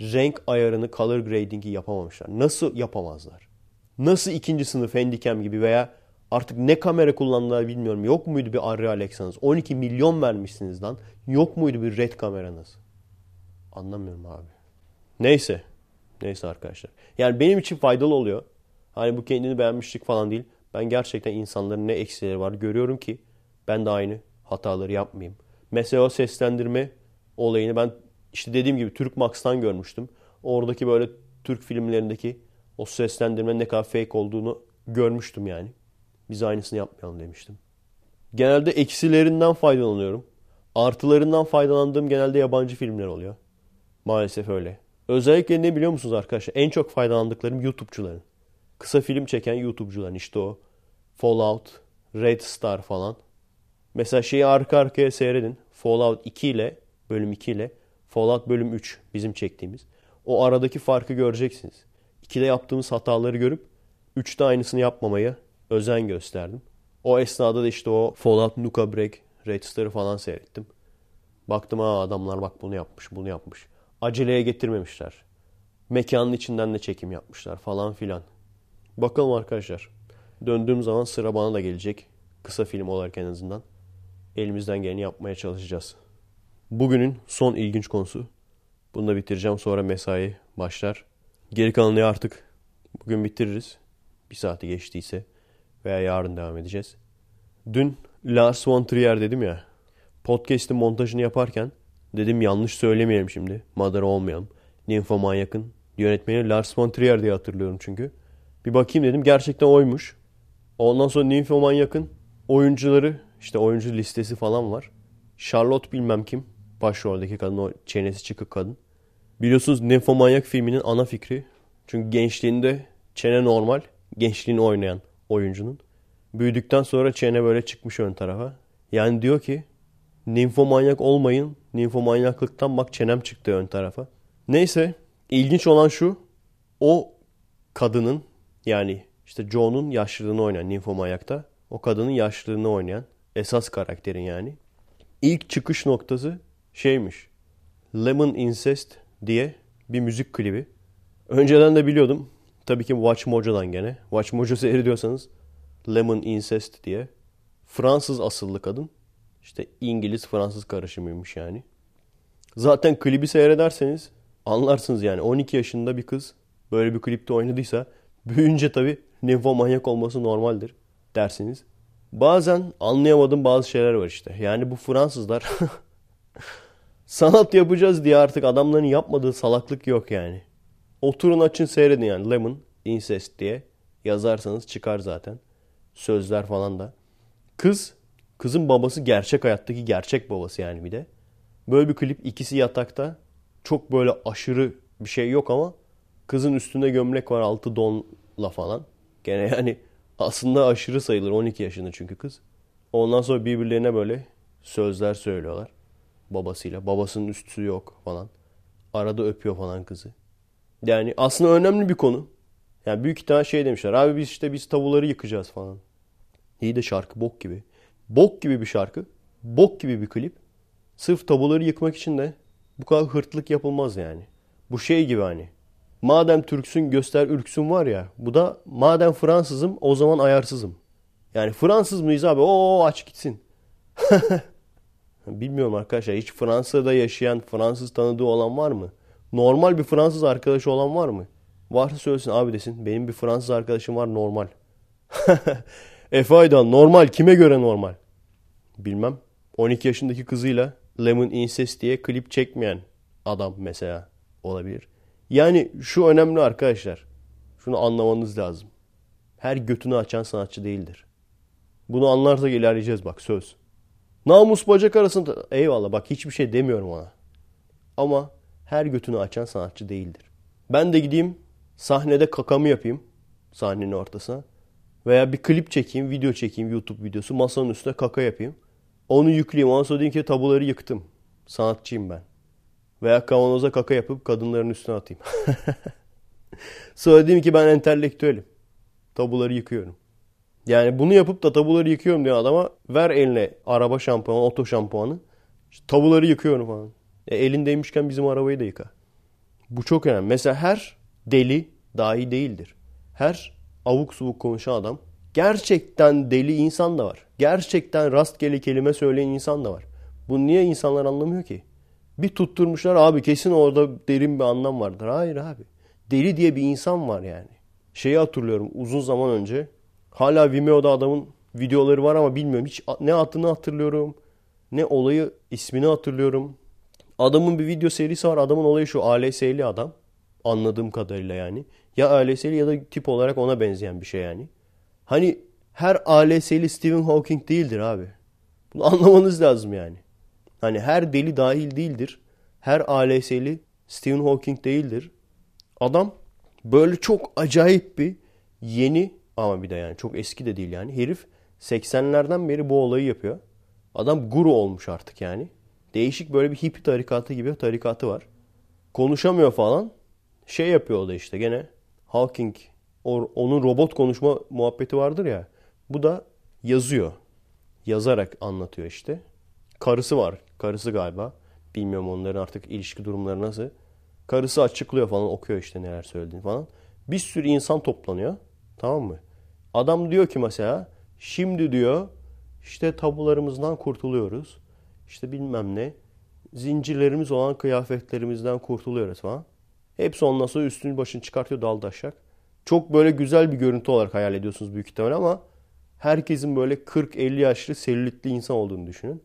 Renk ayarını, color grading'i yapamamışlar. Nasıl yapamazlar? Nasıl ikinci sınıf handicam gibi veya Artık ne kamera kullandılar bilmiyorum. Yok muydu bir Arri Alexa'nız? 12 milyon vermişsiniz lan. Yok muydu bir red kameranız? Anlamıyorum abi. Neyse. Neyse arkadaşlar. Yani benim için faydalı oluyor. Hani bu kendini beğenmişlik falan değil. Ben gerçekten insanların ne eksileri var görüyorum ki ben de aynı hataları yapmayayım. Mesela o seslendirme olayını ben işte dediğim gibi Türk Max'tan görmüştüm. Oradaki böyle Türk filmlerindeki o seslendirmenin ne kadar fake olduğunu görmüştüm yani. Biz aynısını yapmayalım demiştim. Genelde eksilerinden faydalanıyorum. Artılarından faydalandığım genelde yabancı filmler oluyor. Maalesef öyle. Özellikle ne biliyor musunuz arkadaşlar? En çok faydalandıklarım YouTube'cuların. Kısa film çeken YouTube'cuların işte o. Fallout, Red Star falan. Mesela şeyi arka arkaya seyredin. Fallout 2 ile bölüm 2 ile Fallout bölüm 3 bizim çektiğimiz. O aradaki farkı göreceksiniz. 2'de yaptığımız hataları görüp 3'te aynısını yapmamaya özen gösterdim. O esnada da işte o Fallout Nuka Break, Red falan seyrettim. Baktım ha adamlar bak bunu yapmış, bunu yapmış. Aceleye getirmemişler. Mekanın içinden de çekim yapmışlar falan filan. Bakalım arkadaşlar. Döndüğüm zaman sıra bana da gelecek. Kısa film olarak en azından. Elimizden geleni yapmaya çalışacağız. Bugünün son ilginç konusu. Bunu da bitireceğim sonra mesai başlar. Geri kalanını artık bugün bitiririz. Bir saati geçtiyse veya yarın devam edeceğiz. Dün Lars von Trier dedim ya. Podcast'in montajını yaparken dedim yanlış söylemeyelim şimdi. Madara olmayalım. Nymphomaniac'ın yönetmeni Lars von Trier diye hatırlıyorum çünkü. Bir bakayım dedim gerçekten oymuş. Ondan sonra Nymphomaniac'ın oyuncuları işte oyuncu listesi falan var. Charlotte bilmem kim. Başroldeki kadın o çenesi çıkık kadın. Biliyorsunuz Nymphomaniac filminin ana fikri. Çünkü gençliğinde çene normal. Gençliğini oynayan oyuncunun. Büyüdükten sonra çene böyle çıkmış ön tarafa. Yani diyor ki Nymfomanyak olmayın. Nymfomanyaklıktan bak çenem çıktı ön tarafa. Neyse ilginç olan şu. O kadının yani işte Joe'nun yaşlılığını oynayan Nymphomanyak'ta. O kadının yaşlılığını oynayan esas karakterin yani. İlk çıkış noktası şeymiş. Lemon Incest diye bir müzik klibi. Önceden de biliyordum. Tabii ki Watch Mojo'dan gene. Watch Mojo seyrediyorsanız Lemon Incest diye. Fransız asıllı kadın. İşte İngiliz-Fransız karışımıymış yani. Zaten klibi seyrederseniz anlarsınız yani. 12 yaşında bir kız böyle bir klipte oynadıysa büyüyünce tabii nymfomanyak olması normaldir dersiniz. Bazen anlayamadığım bazı şeyler var işte. Yani bu Fransızlar (laughs) sanat yapacağız diye artık adamların yapmadığı salaklık yok yani. Oturun açın seyredin yani Lemon Incest diye yazarsanız çıkar zaten. Sözler falan da. Kız, kızın babası gerçek hayattaki gerçek babası yani bir de. Böyle bir klip ikisi yatakta. Çok böyle aşırı bir şey yok ama kızın üstünde gömlek var altı donla falan. Gene yani aslında aşırı sayılır 12 yaşında çünkü kız. Ondan sonra birbirlerine böyle sözler söylüyorlar babasıyla. Babasının üstü yok falan. Arada öpüyor falan kızı. Yani aslında önemli bir konu. Yani büyük ihtimal şey demişler. Abi biz işte biz tavuları yıkacağız falan. İyi de şarkı bok gibi. Bok gibi bir şarkı. Bok gibi bir klip. Sırf tabuları yıkmak için de bu kadar hırtlık yapılmaz yani. Bu şey gibi hani. Madem Türksün göster ürksün var ya. Bu da madem Fransızım o zaman ayarsızım. Yani Fransız mıyız abi? Oo aç gitsin. (laughs) Bilmiyorum arkadaşlar. Hiç Fransa'da yaşayan Fransız tanıdığı olan var mı? Normal bir Fransız arkadaşı olan var mı? Varsa söylesin abi desin. Benim bir Fransız arkadaşım var normal. (laughs) Efe Aydan normal kime göre normal? Bilmem. 12 yaşındaki kızıyla Lemon Incest diye klip çekmeyen adam mesela olabilir. Yani şu önemli arkadaşlar. Şunu anlamanız lazım. Her götünü açan sanatçı değildir. Bunu anlarsak ilerleyeceğiz bak söz. Namus bacak arasında eyvallah bak hiçbir şey demiyorum ona. Ama her götünü açan sanatçı değildir. Ben de gideyim sahnede kakamı yapayım sahnenin ortasına. Veya bir klip çekeyim, video çekeyim YouTube videosu. Masanın üstüne kaka yapayım. Onu yükleyeyim. Ondan sonra diyeyim ki tabuları yıktım. Sanatçıyım ben. Veya kavanoza kaka yapıp kadınların üstüne atayım. (laughs) sonra diyeyim ki ben entelektüelim. Tabuları yıkıyorum. Yani bunu yapıp da tabuları yıkıyorum diye adama ver eline araba şampuanı, oto şampuanı. Tabuları yıkıyorum falan. E, elindeymişken bizim arabayı da yıka. Bu çok önemli. Mesela her deli dahi değildir. Her avuk subuk konuşan adam gerçekten deli insan da var. Gerçekten rastgele kelime söyleyen insan da var. Bunu niye insanlar anlamıyor ki? Bir tutturmuşlar abi kesin orada derin bir anlam vardır. Hayır abi. Deli diye bir insan var yani. Şeyi hatırlıyorum uzun zaman önce. Hala Vimeo'da adamın videoları var ama bilmiyorum. Hiç ne adını hatırlıyorum ne olayı ismini hatırlıyorum. Adamın bir video serisi var. Adamın olayı şu ALS'li adam. Anladığım kadarıyla yani. Ya ALS'li ya da tip olarak ona benzeyen bir şey yani. Hani her ALS'li Stephen Hawking değildir abi. Bunu (laughs) anlamanız lazım yani. Hani her deli dahil değildir. Her ALS'li Stephen Hawking değildir. Adam böyle çok acayip bir yeni ama bir de yani çok eski de değil yani. Herif 80'lerden beri bu olayı yapıyor. Adam guru olmuş artık yani. Değişik böyle bir hippie tarikatı gibi tarikatı var. Konuşamıyor falan. Şey yapıyor o da işte gene Hawking onun robot konuşma muhabbeti vardır ya. Bu da yazıyor. Yazarak anlatıyor işte. Karısı var. Karısı galiba. Bilmiyorum onların artık ilişki durumları nasıl. Karısı açıklıyor falan okuyor işte neler söylediğini falan. Bir sürü insan toplanıyor. Tamam mı? Adam diyor ki mesela şimdi diyor işte tabularımızdan kurtuluyoruz. İşte bilmem ne. Zincirlerimiz olan kıyafetlerimizden kurtuluyoruz falan. Hepsi ondan sonra üstünü başını çıkartıyor daldaşak. Çok böyle güzel bir görüntü olarak hayal ediyorsunuz büyük ihtimalle ama herkesin böyle 40-50 yaşlı selülitli insan olduğunu düşünün.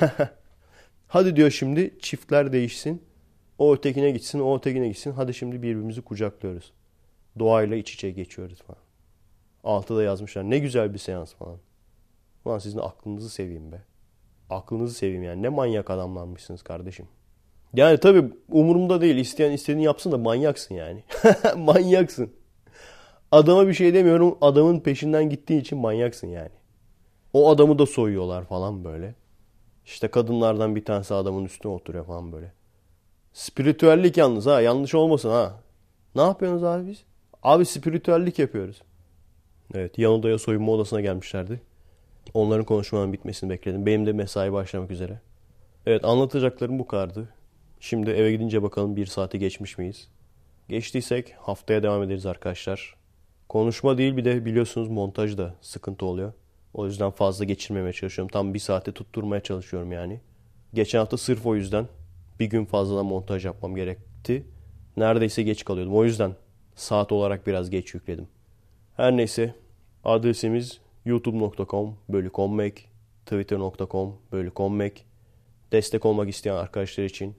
(laughs) Hadi diyor şimdi çiftler değişsin. O ötekine gitsin, o ötekine gitsin. Hadi şimdi birbirimizi kucaklıyoruz. Doğayla iç içe geçiyoruz falan. Altıda yazmışlar. Ne güzel bir seans falan. Ulan sizin aklınızı seveyim be. Aklınızı seveyim yani. Ne manyak adamlanmışsınız kardeşim. Yani tabii umurumda değil. İsteyen istediğini yapsın da manyaksın yani. (laughs) manyaksın. Adama bir şey demiyorum. Adamın peşinden gittiği için manyaksın yani. O adamı da soyuyorlar falan böyle. İşte kadınlardan bir tanesi adamın üstüne oturuyor falan böyle. Spiritüellik yalnız ha. Yanlış olmasın ha. Ne yapıyorsunuz abi biz? Abi spiritüellik yapıyoruz. Evet yan odaya soyunma odasına gelmişlerdi. Onların konuşmanın bitmesini bekledim. Benim de mesai başlamak üzere. Evet anlatacaklarım bu kadardı. Şimdi eve gidince bakalım bir saati geçmiş miyiz? Geçtiysek haftaya devam ederiz arkadaşlar. Konuşma değil bir de biliyorsunuz montaj da sıkıntı oluyor. O yüzden fazla geçirmemeye çalışıyorum. Tam bir saate tutturmaya çalışıyorum yani. Geçen hafta sırf o yüzden bir gün fazladan montaj yapmam gerekti. Neredeyse geç kalıyordum. O yüzden saat olarak biraz geç yükledim. Her neyse adresimiz youtube.com bölü kommek, twitter.com bölü kommek. Destek olmak isteyen arkadaşlar için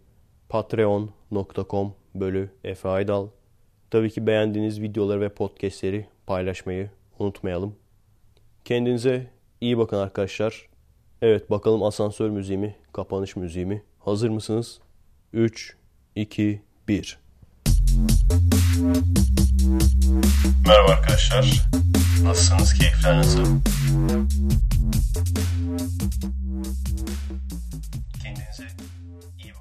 patreon.com bölü Efe Aydal. Tabii ki beğendiğiniz videoları ve podcastleri paylaşmayı unutmayalım. Kendinize iyi bakın arkadaşlar. Evet bakalım asansör müziğimi, kapanış müziğimi. Hazır mısınız? 3, 2, 1. Merhaba arkadaşlar. Passons que França. Quem dizer? Eu.